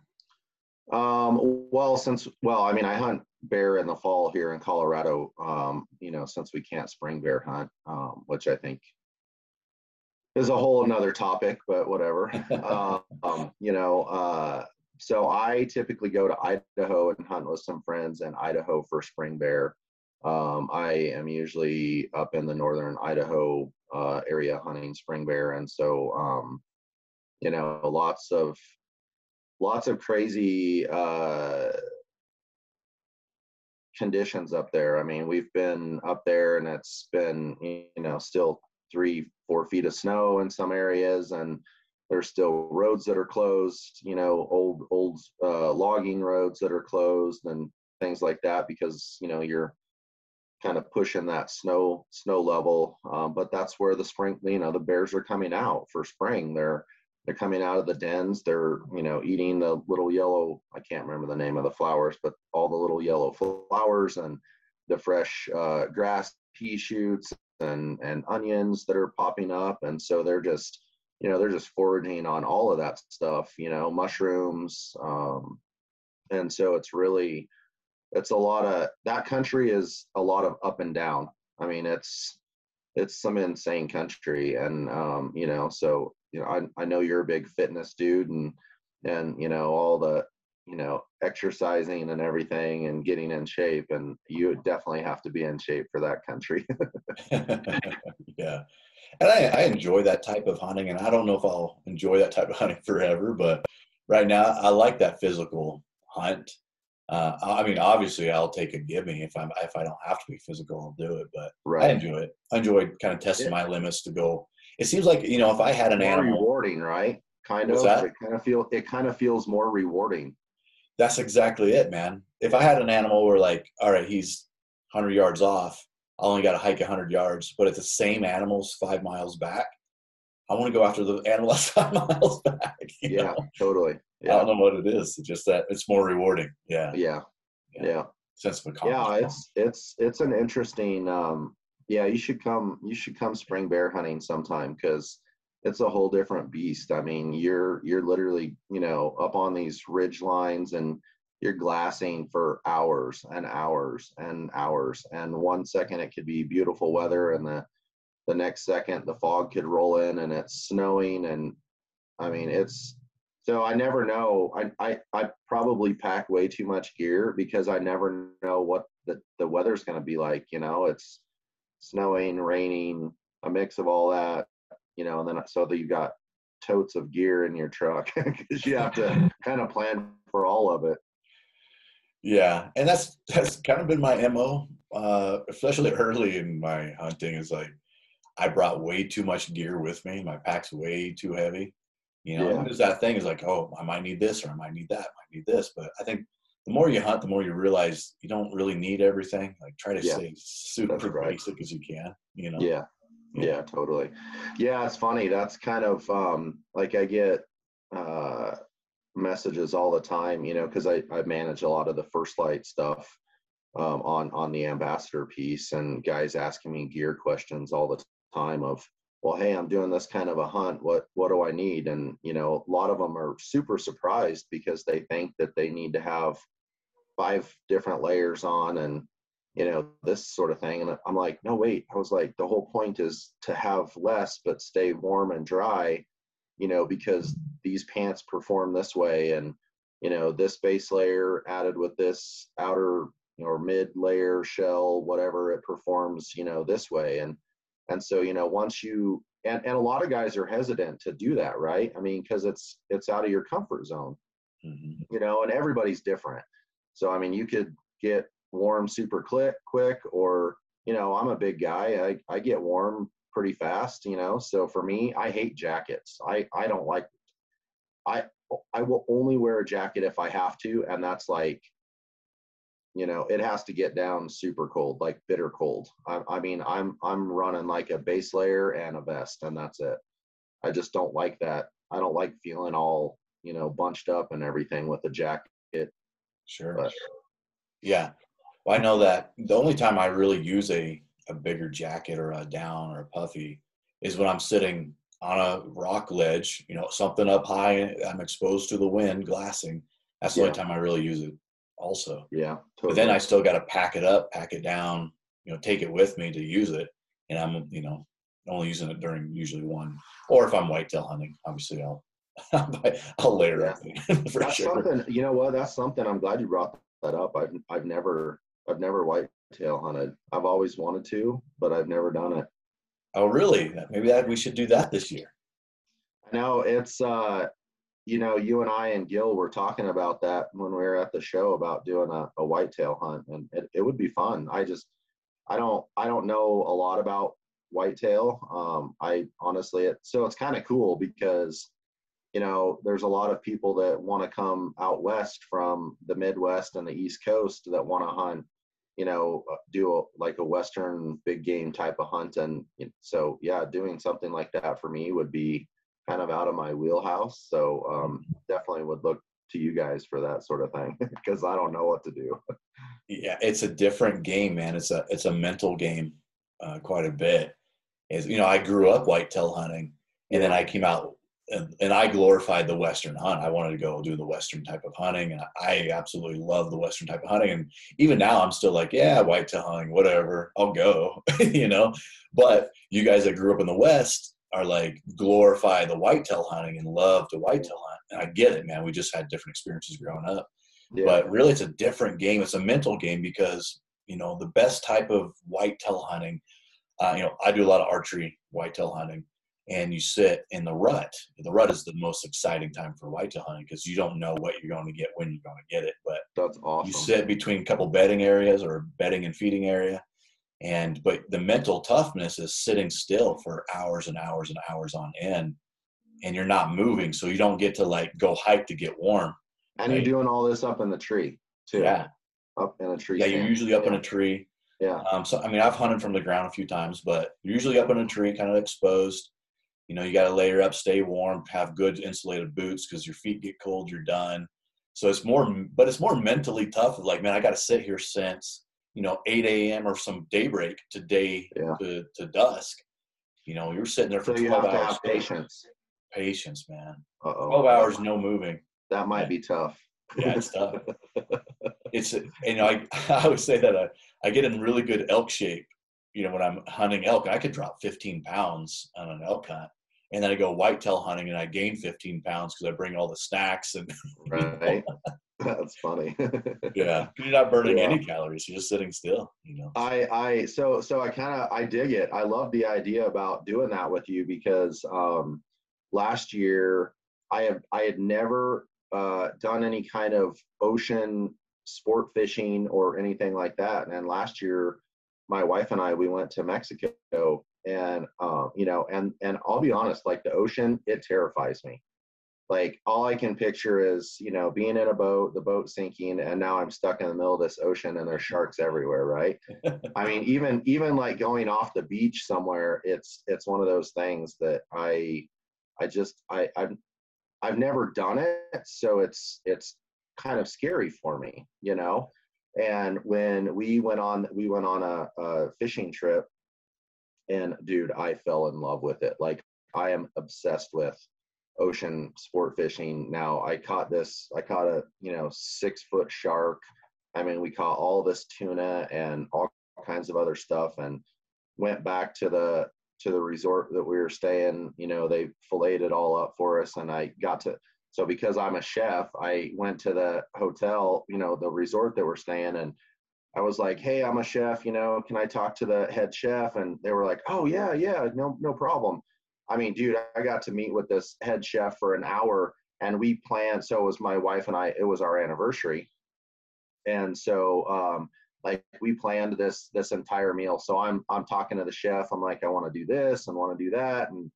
Um, well, since well, I mean, I hunt bear in the fall here in Colorado. Um, you know, since we can't spring bear hunt, um, which I think is a whole another topic, but whatever. um, you know, uh, so I typically go to Idaho and hunt with some friends in Idaho for spring bear. Um, I am usually up in the northern Idaho uh, area hunting spring bear, and so um, you know, lots of lots of crazy uh, conditions up there. I mean, we've been up there and it's been, you know, still three, four feet of snow in some areas, and there's still roads that are closed, you know, old, old uh, logging roads that are closed and things like that because, you know, you're kind of pushing that snow snow level um, but that's where the spring you know the bears are coming out for spring they're they're coming out of the dens they're you know eating the little yellow i can't remember the name of the flowers but all the little yellow flowers and the fresh uh, grass pea shoots and and onions that are popping up. And so they're just you know they're just foraging on all of that stuff you know mushrooms um, and so it's really it's a lot of that country is a lot of up and down. I mean it's it's some insane country and um, you know so you know I, I know you're a big fitness dude and and you know all the you know exercising and everything and getting in shape and you definitely have to be in shape for that country yeah and I, I enjoy that type of hunting and i don't know if i'll enjoy that type of hunting forever but right now i like that physical hunt uh, I mean, obviously, I'll take a gimme if I'm if I don't have to be physical, I'll do it. But right. I enjoy it. I enjoy kind of testing yeah. my limits to go. It seems like you know if I had an more animal, rewarding, right? Kind of. That? It kind of feel it kind of feels more rewarding. That's exactly it, man. If I had an animal where like, all right, he's 100 yards off, I only got to hike 100 yards, but it's the same animal's five miles back. I want to go after the animal that's five miles back. Yeah, know? totally. Yeah. I don't know what it is. It's just that it's more rewarding. Yeah. Yeah. Yeah. yeah. Sense of accomplishment. Yeah, it's it's it's an interesting. Um, yeah, you should come. You should come spring bear hunting sometime because it's a whole different beast. I mean, you're you're literally you know up on these ridge lines and you're glassing for hours and hours and hours. And one second it could be beautiful weather, and the the next second the fog could roll in and it's snowing. And I mean, it's so I never know. I, I, I probably pack way too much gear because I never know what the, the weather's going to be like. You know, it's snowing, raining, a mix of all that, you know, and then so that you got totes of gear in your truck because you have to kind of plan for all of it. Yeah, and that's that's kind of been my mo, uh, especially early in my hunting. Is like I brought way too much gear with me. My pack's way too heavy. You know, yeah. there's that thing is like, oh, I might need this or I might need that, I might need this. But I think the more you hunt, the more you realize you don't really need everything. Like try to yeah. stay super right. basic as you can. You know. Yeah. Yeah, totally. Yeah, it's funny. That's kind of um, like I get uh, messages all the time, you know, because I, I manage a lot of the First Lite stuff um, on on the ambassador piece, and guys asking me gear questions all the time of, well, hey, I'm doing this kind of a hunt. What what do I need? And you know, a lot of them are super surprised because they think that they need to have five different layers on and you know this sort of thing. And i'm like no wait. I was like the whole point is to have less but stay warm and dry you know because these pants perform this way and you know this base layer added with this outer or mid layer shell whatever it performs you know this way. And and so you know once you and, and a lot of guys are hesitant to do that right? I mean because it's it's out of your comfort zone. Mm-hmm. you know and everybody's different so i mean you could get warm super quick, quick, or you know, I'm a big guy. I, I get warm pretty fast, you know. So for me, I hate jackets. I, I don't like I I will only wear a jacket if I have to, and that's like, you know, it has to get down super cold, like bitter cold. I, I mean, I'm I'm running like a base layer and a vest, and that's it. I just don't like that. I don't like feeling all you know bunched up and everything with a jacket. Sure. But, yeah, well, I know that the only time I really use a, a bigger jacket or a down or a puffy is when I'm sitting on a rock ledge, you know, something up high, I'm exposed to the wind, glassing. That's the yeah. only time I really use it also. Yeah. Totally. But then I still got to pack it up, pack it down, you know, take it with me to use it. And I'm, you know, only using it during usually one, or if I'm whitetail hunting, obviously I'll, I'll layer up for that's sure. Something, you know what? That's something I'm glad you brought that up. I've, I've never I've never whitetail hunted. I've always wanted to, but I've never done it. Oh, really? Maybe that we should do that this year. No, it's uh, you know, you and I and Gil were talking about that when we were at the show about doing a, a whitetail hunt, and it, it would be fun. I just, I don't, I don't know a lot about whitetail. Um, I honestly, it so it's kind of cool because you know, there's a lot of people that want to come out west from the Midwest and the East Coast that want to hunt you know, uh, do a, like a Western big game type of hunt. And so, yeah, doing something like that for me would be kind of out of my wheelhouse. So um, definitely would look to you guys for that sort of thing because I don't know what to do. yeah, it's a different game, man. It's a it's a mental game, uh, quite a bit. Is you know, I grew up whitetail hunting, and then I came out and, and I glorified the Western hunt. I wanted to go do the Western type of hunting, and I absolutely love the Western type of hunting. And even now, I'm still like, yeah, whitetail hunting, whatever, I'll go, you know. But you guys that grew up in the West are like glorify the whitetail hunting and love the whitetail hunt. And I get it, man. We just had different experiences growing up. Yeah. But really, it's a different game. It's a mental game because you know the best type of whitetail hunting. Uh, you know, I do a lot of archery whitetail hunting and you sit in the rut. The rut is the most exciting time for whitetail hunting because you don't know what you're going to get when you're going to get it. But that's awesome. You sit between a couple bedding areas or bedding and feeding area, and but the mental toughness is sitting still for hours and hours and hours on end, and you're not moving, so you don't get to like go hike to get warm. And right? you're doing all this up in the tree too. Yeah, up in a tree. Yeah, you're usually up yeah. in a tree. Yeah. Um, so I mean, I've hunted from the ground a few times, but you're usually up in a tree, kind of exposed you know, you got to layer up, stay warm, have good insulated boots because your feet get cold, you're done. So it's more, but it's more mentally tough. Like, man, I got to sit here since you know 8 a.m. or some daybreak to day yeah. to, to dusk. You know, you're sitting there for so 12 hours. patience. Patience, man. Uh-oh. 12 hours, no moving. That might be tough. Yeah, it's tough. it's you know, I I would say that I, I get in really good elk shape. You know, when I'm hunting elk, I could drop 15 pounds on an elk hunt and then I go whitetail hunting and I gain 15 pounds because I bring all the snacks and right. That's funny. yeah, you're not burning yeah. any calories. You're just sitting still. You know. I I so so I kind of I dig it. I love the idea about doing that with you because um, last year I have I had never uh, done any kind of ocean sport fishing or anything like that. And last year, my wife and I we went to Mexico, and um, you know, and and I'll be honest, like the ocean, it terrifies me. Like all I can picture is you know being in a boat, the boat sinking, and now I'm stuck in the middle of this ocean, and there's sharks everywhere, right? I mean, even even like going off the beach somewhere, it's it's one of those things that I I just I I've I've never done it, so it's it's kind of scary for me, you know. And when we went on, we went on a, a fishing trip, and dude, I fell in love with it. Like I am obsessed with ocean sport fishing now. I caught this. I caught a you know six foot shark. I mean, we caught all this tuna and all kinds of other stuff, and went back to the to the resort that we were staying. You know, they filleted it all up for us, and I got to so because I'm a chef, I went to the hotel, you know, the resort that we're staying and I was like, "Hey, I'm a chef, you know, can I talk to the head chef?" And they were like, "Oh, yeah, yeah, no no problem." I mean, dude, I got to meet with this head chef for an hour and we planned so it was my wife and I, it was our anniversary. And so um like we planned this this entire meal. So I'm I'm talking to the chef. I'm like, I want to do this and want to do that and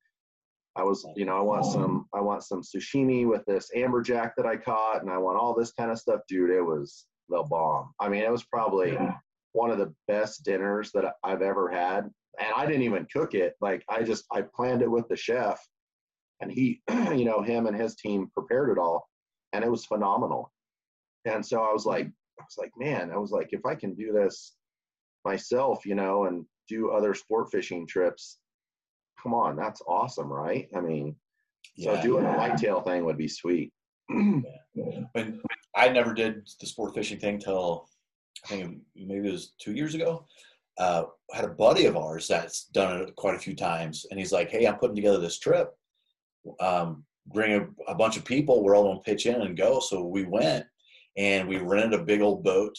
I was, you know, I want some, I want some sashimi with this amberjack that I caught, and I want all this kind of stuff, dude. It was the bomb. I mean, it was probably yeah. one of the best dinners that I've ever had, and I didn't even cook it. Like I just, I planned it with the chef, and he, you know, him and his team prepared it all, and it was phenomenal. And so I was like, I was like, man, I was like, if I can do this myself, you know, and do other sport fishing trips, come on, that's awesome, right? I mean, yeah, so doing yeah. a whitetail thing would be sweet. When I never did the sport fishing thing till I think maybe it was two years ago. Uh, had a buddy of ours that's done it quite a few times, and he's like, "Hey, I'm putting together this trip. Um, bring a, a bunch of people. We're all gonna pitch in and go." So we went, and we rented a big old boat,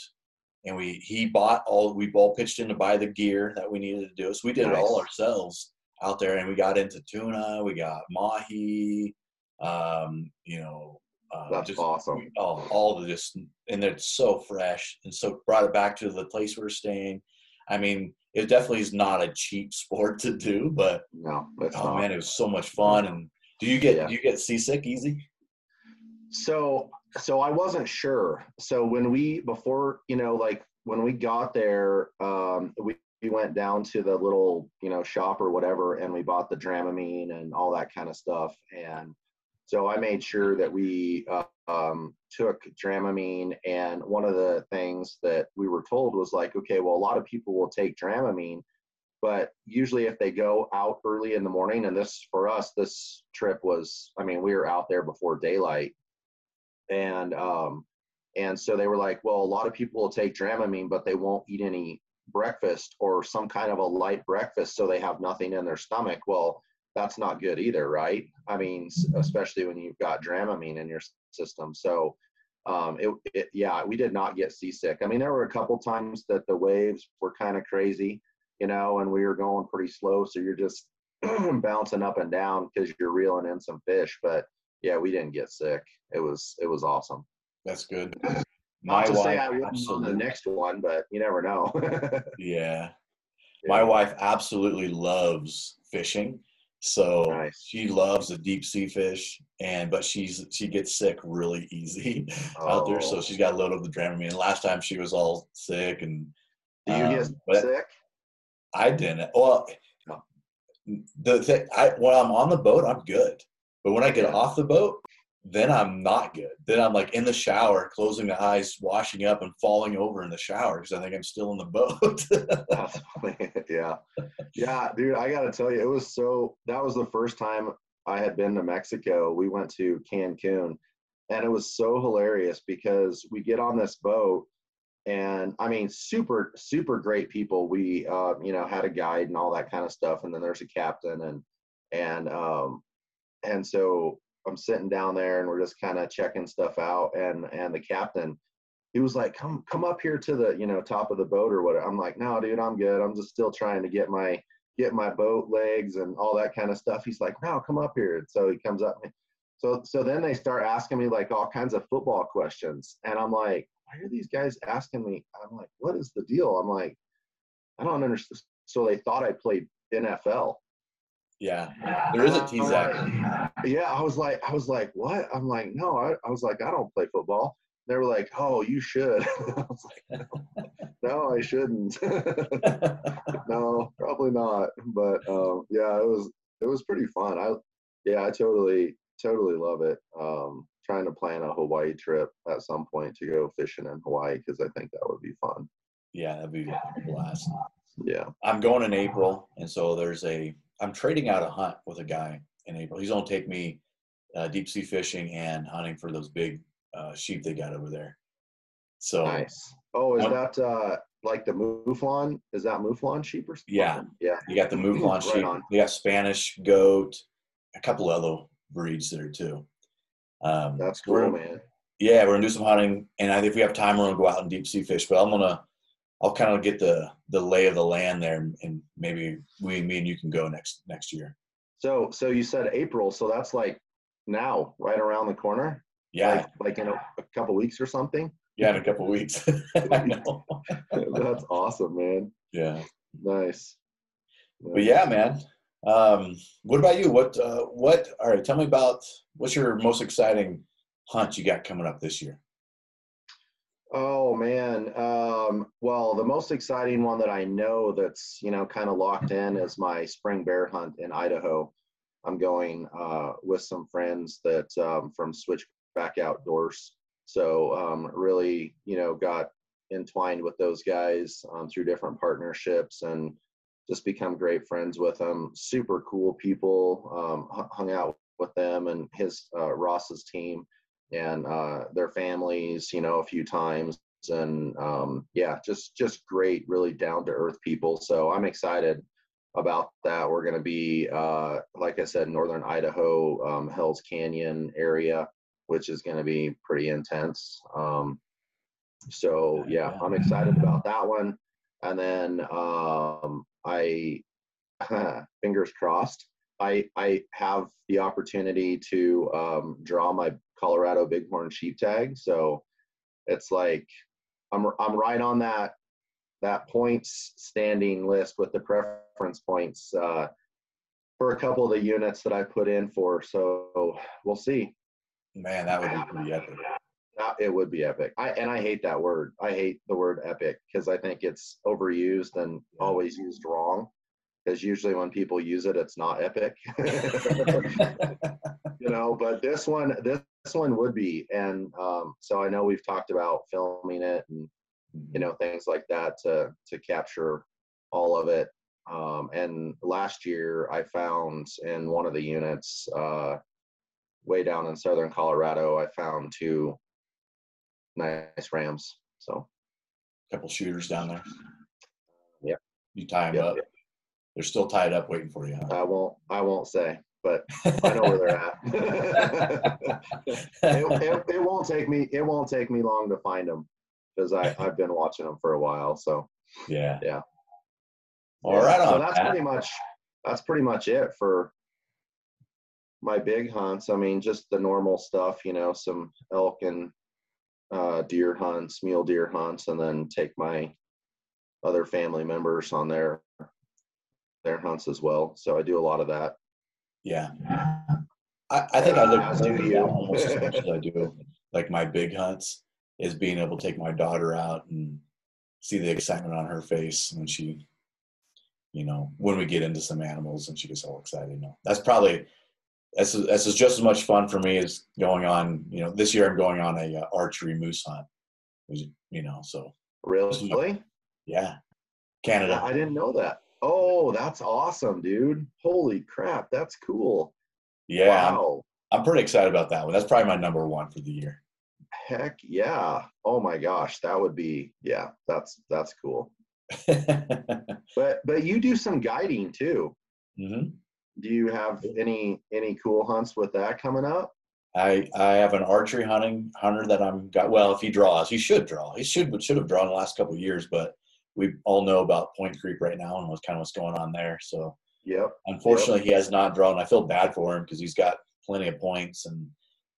and we he bought all we all pitched in to buy the gear that we needed to do. So we did nice. it all ourselves out there and we got into tuna, we got mahi, um, you know, uh, that's just, awesome. All, all the just, and it's so fresh. And so brought it back to the place we are staying. I mean, it definitely is not a cheap sport to do, but no, oh not. man, it was so much fun. And do you get, yeah. do you get seasick easy? So, so I wasn't sure. So when we, before, you know, like when we got there, um, we, we went down to the little you know shop or whatever and we bought the dramamine and all that kind of stuff and so i made sure that we uh, um, took dramamine and one of the things that we were told was like okay well a lot of people will take dramamine but usually if they go out early in the morning and this for us this trip was i mean we were out there before daylight. And um and so they were like well a lot of people will take dramamine but they won't eat any breakfast or some kind of a light breakfast so they have nothing in their stomach. Well that's not good either right? I mean especially when you've got dramamine in your system. So um, it, it, yeah we did not get seasick. I mean there were a couple times that the waves were kind of crazy you know and we were going pretty slow so you're just bouncing up and down because you're reeling in some fish but yeah we didn't get sick. It was it was awesome. That's good. Not to wife, say I wouldn't on the next one, but you never know. yeah. My wife absolutely loves fishing. So nice. she loves the deep sea fish, and but she's she gets sick really easy oh. out there. So oh. she's got a load of the Dramamine. Last time she was all sick, and do you um, get sick? I didn't. Well, the thing, I when I'm on the boat, I'm good, but when I get off the boat, then I'm not good. Then I'm like in the shower, closing the eyes, washing up, and falling over in the shower because I think I'm still in the boat. yeah, yeah, dude. I gotta tell you, it was so. That was the first time I had been to Mexico. We went to Cancun, and it was so hilarious because we get on this boat, and I mean, super, super great people. We, uh, you know, had a guide and all that kind of stuff, and then there's a captain, and and um, and so I'm sitting down there and we're just kind of checking stuff out and and the captain he was like come come up here to the you know top of the boat or what I'm like no dude I'm good I'm just still trying to get my get my boat legs and all that kind of stuff he's like no come up here so he comes up So so then they start asking me like all kinds of football questions, and I'm like, why are these guys asking me? I'm like, what is the deal? I'm like, I don't understand. So they thought I played NFL. Yeah, there is a Tezak. Yeah, I was like, I was like, what? I'm like, no, I, I was like, I don't play football. They were like, oh, you should. I was like, no, no I shouldn't. no, probably not. But um, yeah, it was it was pretty fun. I yeah, I totally totally love it. Um, trying to plan a Hawaii trip at some point to go fishing in Hawaii because I think that would be fun. Yeah, that'd be a blast. Yeah, I'm going in April, and so there's a. I'm trading out a hunt with a guy in April. He's gonna take me uh, deep sea fishing and hunting for those big uh, sheep they got over there. So nice. Oh, is that uh, like the Mouflon? Is that Mouflon sheep or something? Yeah, yeah. You got the Mouflon sheep. On. You got Spanish goat, a couple other breeds there too. Um, That's cool, man. Yeah, we're gonna do some hunting, and I, think if we have time, we're gonna go out and deep sea fish. But I'm gonna, I'll kind of get the the lay of the land there, and maybe we, me and you can go next next year. So, so you said April, so that's like now, right around the corner. Yeah, like, like in a, a couple weeks or something. Yeah, in a couple weeks. that's awesome, man. Yeah. Nice. But yeah, man. Um, what about you? What uh, what? All right, tell me about what's your most exciting hunt you got coming up this year? Oh man, um, well, the most exciting one that I know that's you know kind of locked in is my spring bear hunt in Idaho. I'm going uh, with some friends that um, from Switchback Outdoors. So um, really, you know, got entwined with those guys um, through different partnerships and just become great friends with them. Super cool people. Um, hung out with them and his uh, Ross's team and uh, their families, you know, a few times. And um, yeah, just just great, really down to earth people. So I'm excited about that. We're going to be, uh, like I said, northern Idaho, um, Hell's Canyon area, which is going to be pretty intense. Um, so yeah, I'm excited about that one. And then um, I, fingers crossed, I I have the opportunity to um, draw my Colorado Bighorn sheep tag. So it's like I'm I'm right on that that points standing list with the preference points uh, for a couple of the units that I put in for. So we'll see. Man, that would be pretty epic. It would be epic. I and I hate that word. I hate the word epic because I think it's overused and always used wrong. Because usually when people use it, it's not epic. you know, but this one, this one would be, and um, so I know we've talked about filming it and you know things like that to to capture all of it. Um, and last year, I found in one of the units, uh, way down in southern Colorado, I found two nice rams. So, a couple shooters down there. Yep. You tie them yep, up. Yep. They're still tied up, waiting for you. Huh? I won't. I won't say, but I know where they're at. it, it, it, won't take me. It won't take me long to find them because I I've been watching them for a while. So yeah, yeah. All yeah, right. So that's that. pretty much that's pretty much it for my big hunts. I mean, just the normal stuff. You know, some elk and uh, deer hunts, mule deer hunts, and then take my other family members on their their hunts as well. So I do a lot of that. Yeah, I, I think I look do you almost as much as I do like my big hunts is being able to take my daughter out and see the excitement on her face when she, you know, when we get into some animals and she gets all excited. You know, that's probably this is just as much fun for me as going on. You know, this year I'm going on a uh, archery moose hunt. You know, so really, yeah, Canada. I didn't know that. Oh, that's awesome, dude! Holy crap, that's cool. Yeah, wow. I'm, I'm pretty excited about that one. That's probably my number one for the year. Heck yeah! Oh my gosh, that would be yeah. That's that's cool. but but you do some guiding too. Mm-hmm do you have any any cool hunts with that coming up? I I have an archery hunting hunter that I'm got. Well, if he draws, he should draw. He should should have drawn the last couple years, but we all know about point creep right now and what's kind of what's going on there. So yep. Unfortunately, yep. he has not drawn. I feel bad for him because he's got plenty of points. And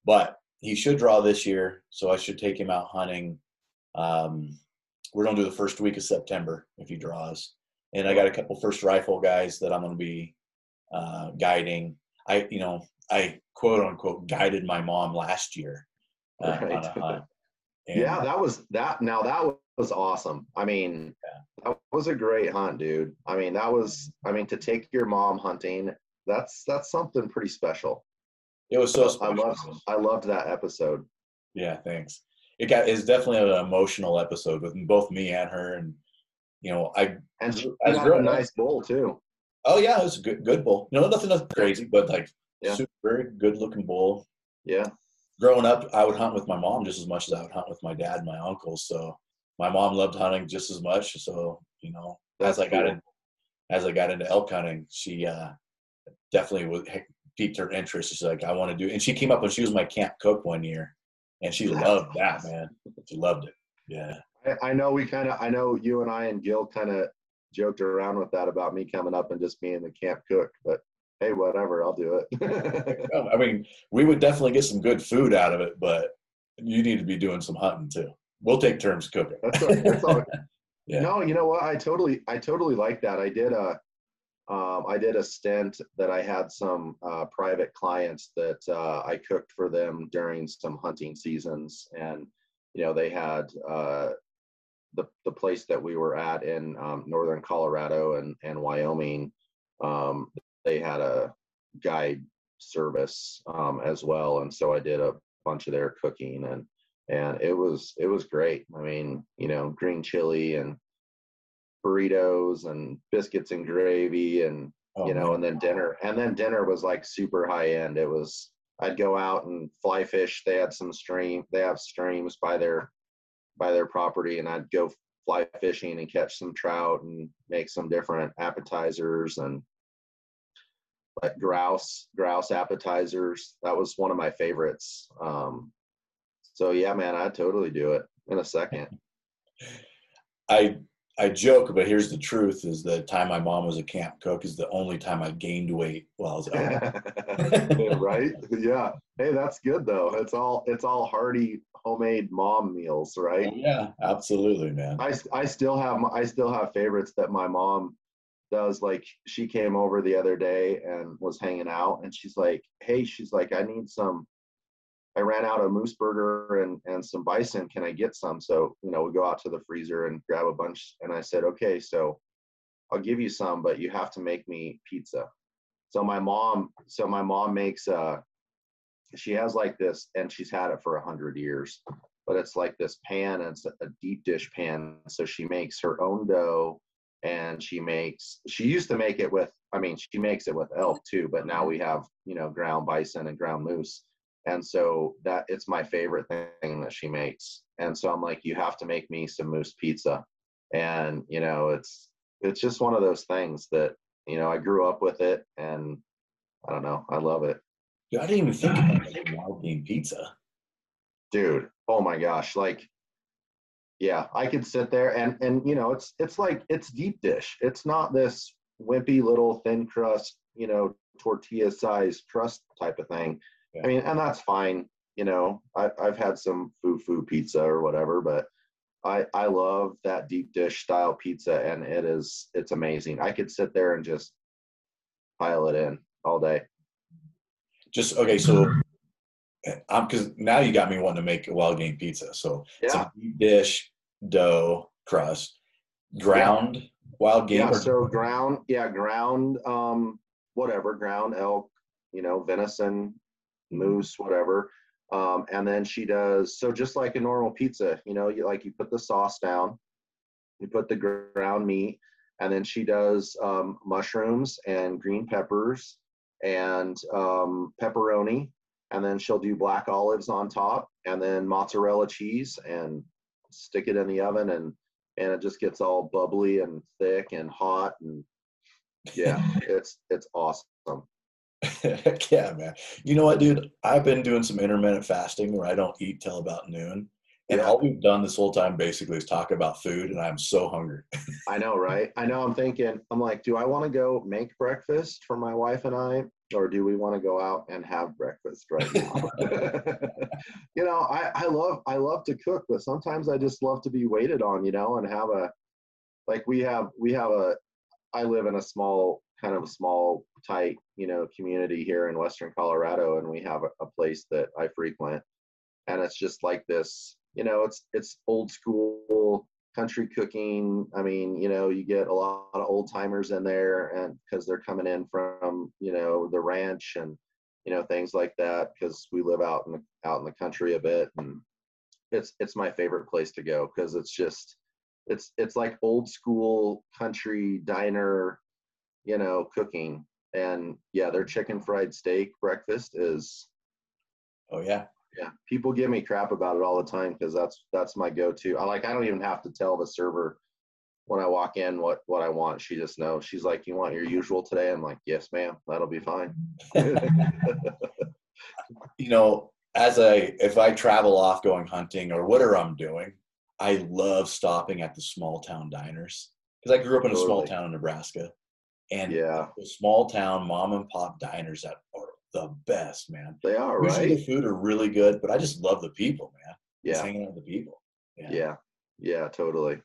but he should draw this year, so I should take him out hunting. Um, we're gonna do the first week of September if he draws, and I got a couple first rifle guys that I'm gonna be uh, guiding. I you know I quote unquote guided my mom last year uh, Right. on a hunt. And, yeah, that was that. Now that was awesome. I mean, that was a great hunt, dude. I mean, that was. I mean, to take your mom hunting, that's that's something pretty special. it was so special. I loved I loved that episode. Yeah, thanks. It got it's definitely an emotional episode with both me and her, and you know, I And she As got a nice bull too. oh yeah, it was a good good bull. You know, nothing, nothing crazy, but like Yeah. super very good looking bull. Yeah. Growing up, I would hunt with my mom just as much as I would hunt with my dad and my uncles. So my mom loved hunting just as much. So you know, That's as I got cool. in, as I got into elk hunting, she uh, definitely would piqued her interest. She's like, I want to do, and she came up when she was my camp cook one year, and she loved that man. She loved it. Yeah. I, I know we kind of. I know you and I and Gil kind of joked around with that about me coming up and just being the camp cook, but hey, whatever, I'll do it. I mean, we would definitely get some good food out of it, but you need to be doing some hunting too. We'll take turns cooking. That's all, that's all. Yeah. No, you know what? I totally, I totally like that. I did a, um, I did a stint that I had some uh, private clients that uh, I cooked for them during some hunting seasons, and you know they had uh, the the place that we were at in um, northern Colorado and and Wyoming. Um, they had a guide service um, as well, and so I did a bunch of their cooking and and it was it was great. I mean, you know, green chili and burritos and biscuits and gravy and Oh, you know, and then dinner. And then dinner was like super high end. It was I'd go out and fly fish. They had some stream. They have streams by their by their property, and I'd go fly fishing and catch some trout and make some different appetizers and like grouse grouse appetizers. That was one of my favorites. Um, so yeah, man, I'd totally do it in a second. I I joke, but here's the truth: is the time my mom was a camp cook is the only time I gained weight while I was elk. right? Yeah. Hey, that's good though. It's all it's all hearty homemade mom meals, right? yeah, absolutely, man. I, I still have I still have favorites that my mom does. Like she came over the other day and was hanging out, and she's like, "Hey, she's like, I need some. I ran out of moose burger and and some bison. Can I get some?" So you know, we go out to the freezer and grab a bunch, and I said, "Okay, so I'll give you some, but you have to make me pizza." So my mom, so my mom makes uh, she has like this, and she's had it for a hundred years but it's like this pan and it's a deep dish pan so she makes her own dough and she makes she used to make it with i mean she makes it with elk too but now we have you know ground bison and ground moose and so that it's my favorite thing that she makes. And so i'm like you have to make me some moose pizza. And you know it's it's just one of those things that you know i grew up with it and i don't know i love it. Dude, I didn't even think about making wild game pizza. dude oh my gosh like yeah i could sit there and and you know it's it's like it's deep dish. It's not this wimpy little thin crust you know tortilla sized crust type of thing Yeah. i mean and that's fine you know I, i've had some foo foo pizza or whatever but i i love that deep dish style pizza and it is it's amazing i could sit there and just pile it in all day Just okay, so I'm because now you got me wanting to make a wild game pizza. So it's yeah a deep dish dough crust, ground wild game. Yeah, so ground, yeah, ground, um, whatever, ground elk, you know, venison, moose, whatever. Um, and then she does so just like a normal pizza, you know, you like you put the sauce down, you put the ground meat, and then she does um, mushrooms and green peppers and um, pepperoni, and then she'll do black olives on top, and then mozzarella cheese, and stick it in the oven, and and it just gets all bubbly and thick and hot, and yeah, it's it's awesome. Heck yeah, man. You know what, dude? I've been doing some intermittent fasting where I don't eat till about noon. And Yeah. all we've done this whole time basically is talk about food, and I'm so hungry. I know, right? I know. I'm thinking. I'm like, do I want to go make breakfast for my wife and I, or do we want to go out and have breakfast right now? you know, I I love I love to cook, but sometimes I just love to be waited on. You know, and have a like we have we have a. I live in a small kind of a small tight you know community here in western colorado and we have a, a place that i frequent. And it's just like this you know it's it's old school country cooking. I mean you know you get a lot of old timers in there and because they're coming in from you know the ranch and you know things like that because we live out in out in the country a bit and it's it's my favorite place to go because it's just it's it's like old school country diner you know cooking. And yeah their chicken fried steak breakfast is Oh yeah, yeah people give me crap about it all the time because that's that's my go-to. I like i don't even have to tell the server when i walk in what what i want. She just knows. She's like you want your usual today? I'm like yes ma'am. That'll be fine. You know, as I if I travel off going hunting or whatever I'm doing, I love stopping at the small town diners because I grew up in a small town in Nebraska, and yeah the small town mom and pop diners that are the best, man. they are Usually right the food are really good, but I just love the people, man. Just yeah hanging out with the people. Yeah, yeah yeah totally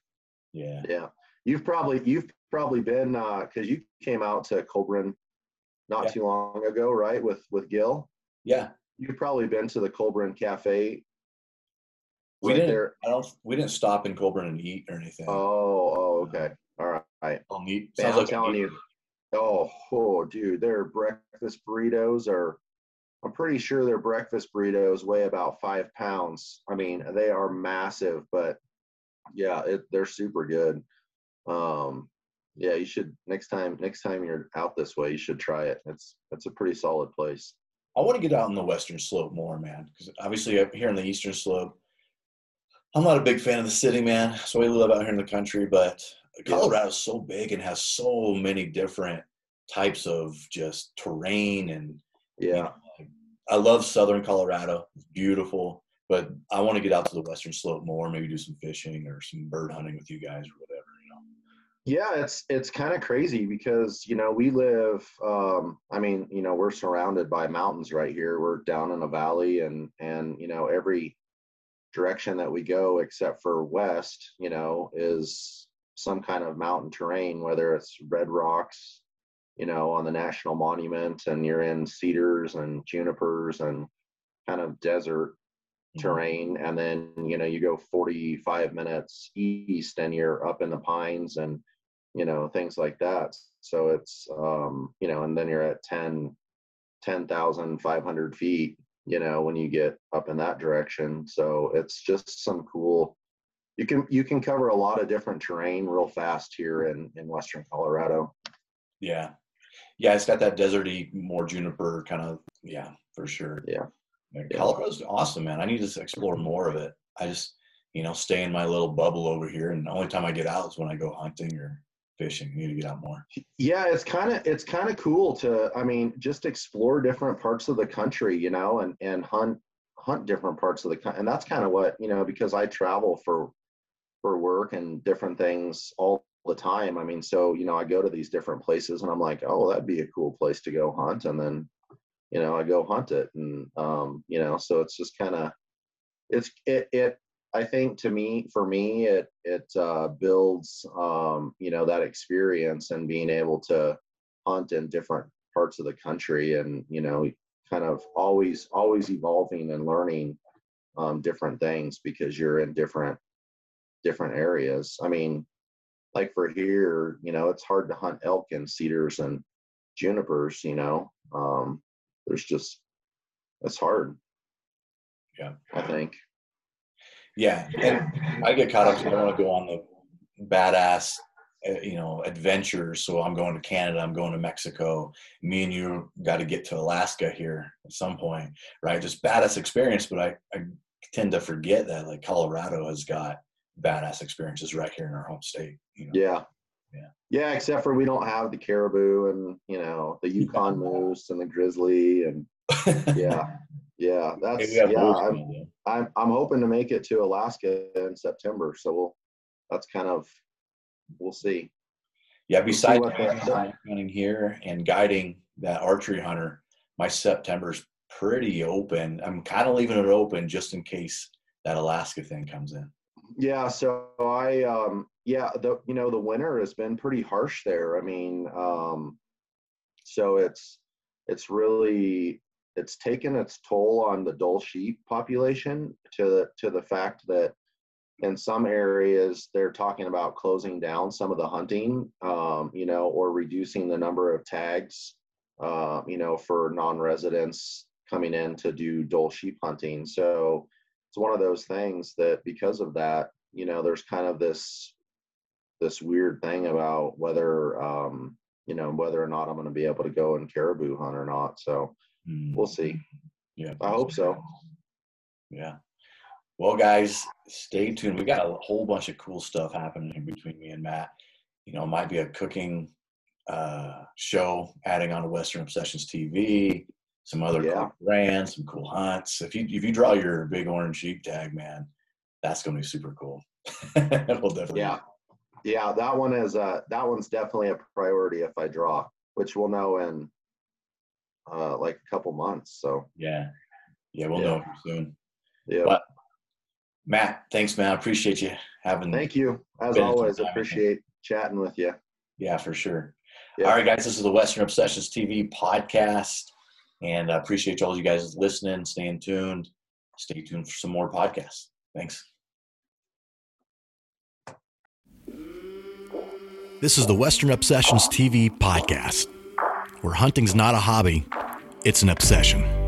yeah. yeah you've probably you've probably been uh because you came out to Collbran not Yeah. too long ago right with with gil yeah. you've probably been to the Collbran cafe We right didn't. there I don't. We didn't stop in Collbran and eat or anything. oh oh okay all right I'll. Man, Sounds I'm like telling you, oh, oh, dude, their breakfast burritos are. I'm pretty sure their breakfast burritos weigh about five pounds. I mean, they are massive, but yeah, it, they're super good. Um, yeah, you should next time. Next time you're out this way, you should try it. It's it's a pretty solid place. I want to get out on the western slope more, man. Because obviously up here on the eastern slope, I'm not a big fan of the city, man. So we live out here in the country, but. Colorado's so big and has so many different types of just terrain and you Yeah, know, I love southern Colorado. It's beautiful, but I want to get out to the western slope more, maybe do some fishing or some bird hunting with you guys or whatever, you know. yeah, it's it's kind of crazy because you know we live. Um, I mean, you know, we're surrounded by mountains right here. We're down in a valley, and and you know every direction that we go except for west, you know, is some kind of mountain terrain, whether it's red rocks, you know, on the national monument, and you're in cedars and junipers and kind of desert terrain. And then you know you go 45 minutes east and you're up in the pines and you know things like that. So it's um you know and then you're at 10 10,500 feet you know when you get up in that direction. So it's just some cool you can you can cover a lot of different terrain real fast here in in western colorado Yeah. Yeah, it's got that deserty, more juniper kind of, yeah, for sure. Yeah. Yeah. Colorado's awesome, man. I need to explore more of it. I just, you know, stay in my little bubble over here. And the only time I get out is when I go hunting or fishing. I need to get out more. yeah it's kind of it's kind of cool to i mean just explore different parts of the country you know and and hunt hunt different parts of the country and that's kind of what you know because i travel for for work and different things all the time. I mean so you know i go to these different places and i'm like oh that'd be a cool place to go hunt and then you know i go hunt it and um you know so it's just kind of it's it it I think to me, for me, it it uh, builds, um, you know, that experience and being able to hunt in different parts of the country, and you know, kind of always always evolving and learning um, different things because you're in different different areas. I mean, like for here, you know, it's hard to hunt elk in cedars and junipers. You know, um, there's just it's hard. Yeah. I think. Yeah. And I get caught up I want to go on the badass, uh, you know, adventures. So I'm going to Canada. I'm going to Mexico. Me and you got to get to Alaska here at some point, right? Just badass experience. But I, I tend to forget that like Colorado has got badass experiences right here in our home state. You know? Yeah. Yeah. Yeah, except for we don't have the caribou and you know the Yukon moose and the grizzly and yeah, Yeah, that's yeah. I'm, I'm I'm hoping to make it to Alaska in September, so we'll that's kind of we'll see. Yeah, besides we'll hunting here and guiding that archery hunter, my September's pretty open. I'm kind of leaving it open just in case that Alaska thing comes in. Yeah, so I um yeah, the you know the winter has been pretty harsh there. I mean, um so it's it's really it's taken its toll on the Dall sheep population to the to the fact that in some areas they're talking about closing down some of the hunting um, you know or reducing the number of tags uh, you know for non-residents coming in to do Dall sheep hunting so it's one of those things that because of that you know there's kind of this this weird thing about whether um, you know whether or not i'm going to be able to go and caribou hunt or not. So mm. we'll see. Yeah. I hope so. Yeah. Well guys stay tuned. We got a whole bunch of cool stuff happening between me and matt. You know might be a cooking uh, show adding on to western obsessions tv some other yeah. cool brands some cool hunts if you if you draw your bighorn sheep tag man that's going to be super cool we'll definitely yeah yeah, that one is uh that one's definitely a priority if I draw, which we'll know in uh like a couple months. So yeah, yeah, we'll yeah. know soon. Yeah. But Matt, thanks, man. I appreciate you having. Thank you, as always. Appreciate chatting with you. Yeah, for sure. Yeah. All right, guys. This is the Western Obsessions TV podcast, and I appreciate all you guys listening, staying tuned. Stay tuned for some more podcasts. Thanks. This is the Western Obsessions TV podcast, where hunting's not a hobby, it's an obsession.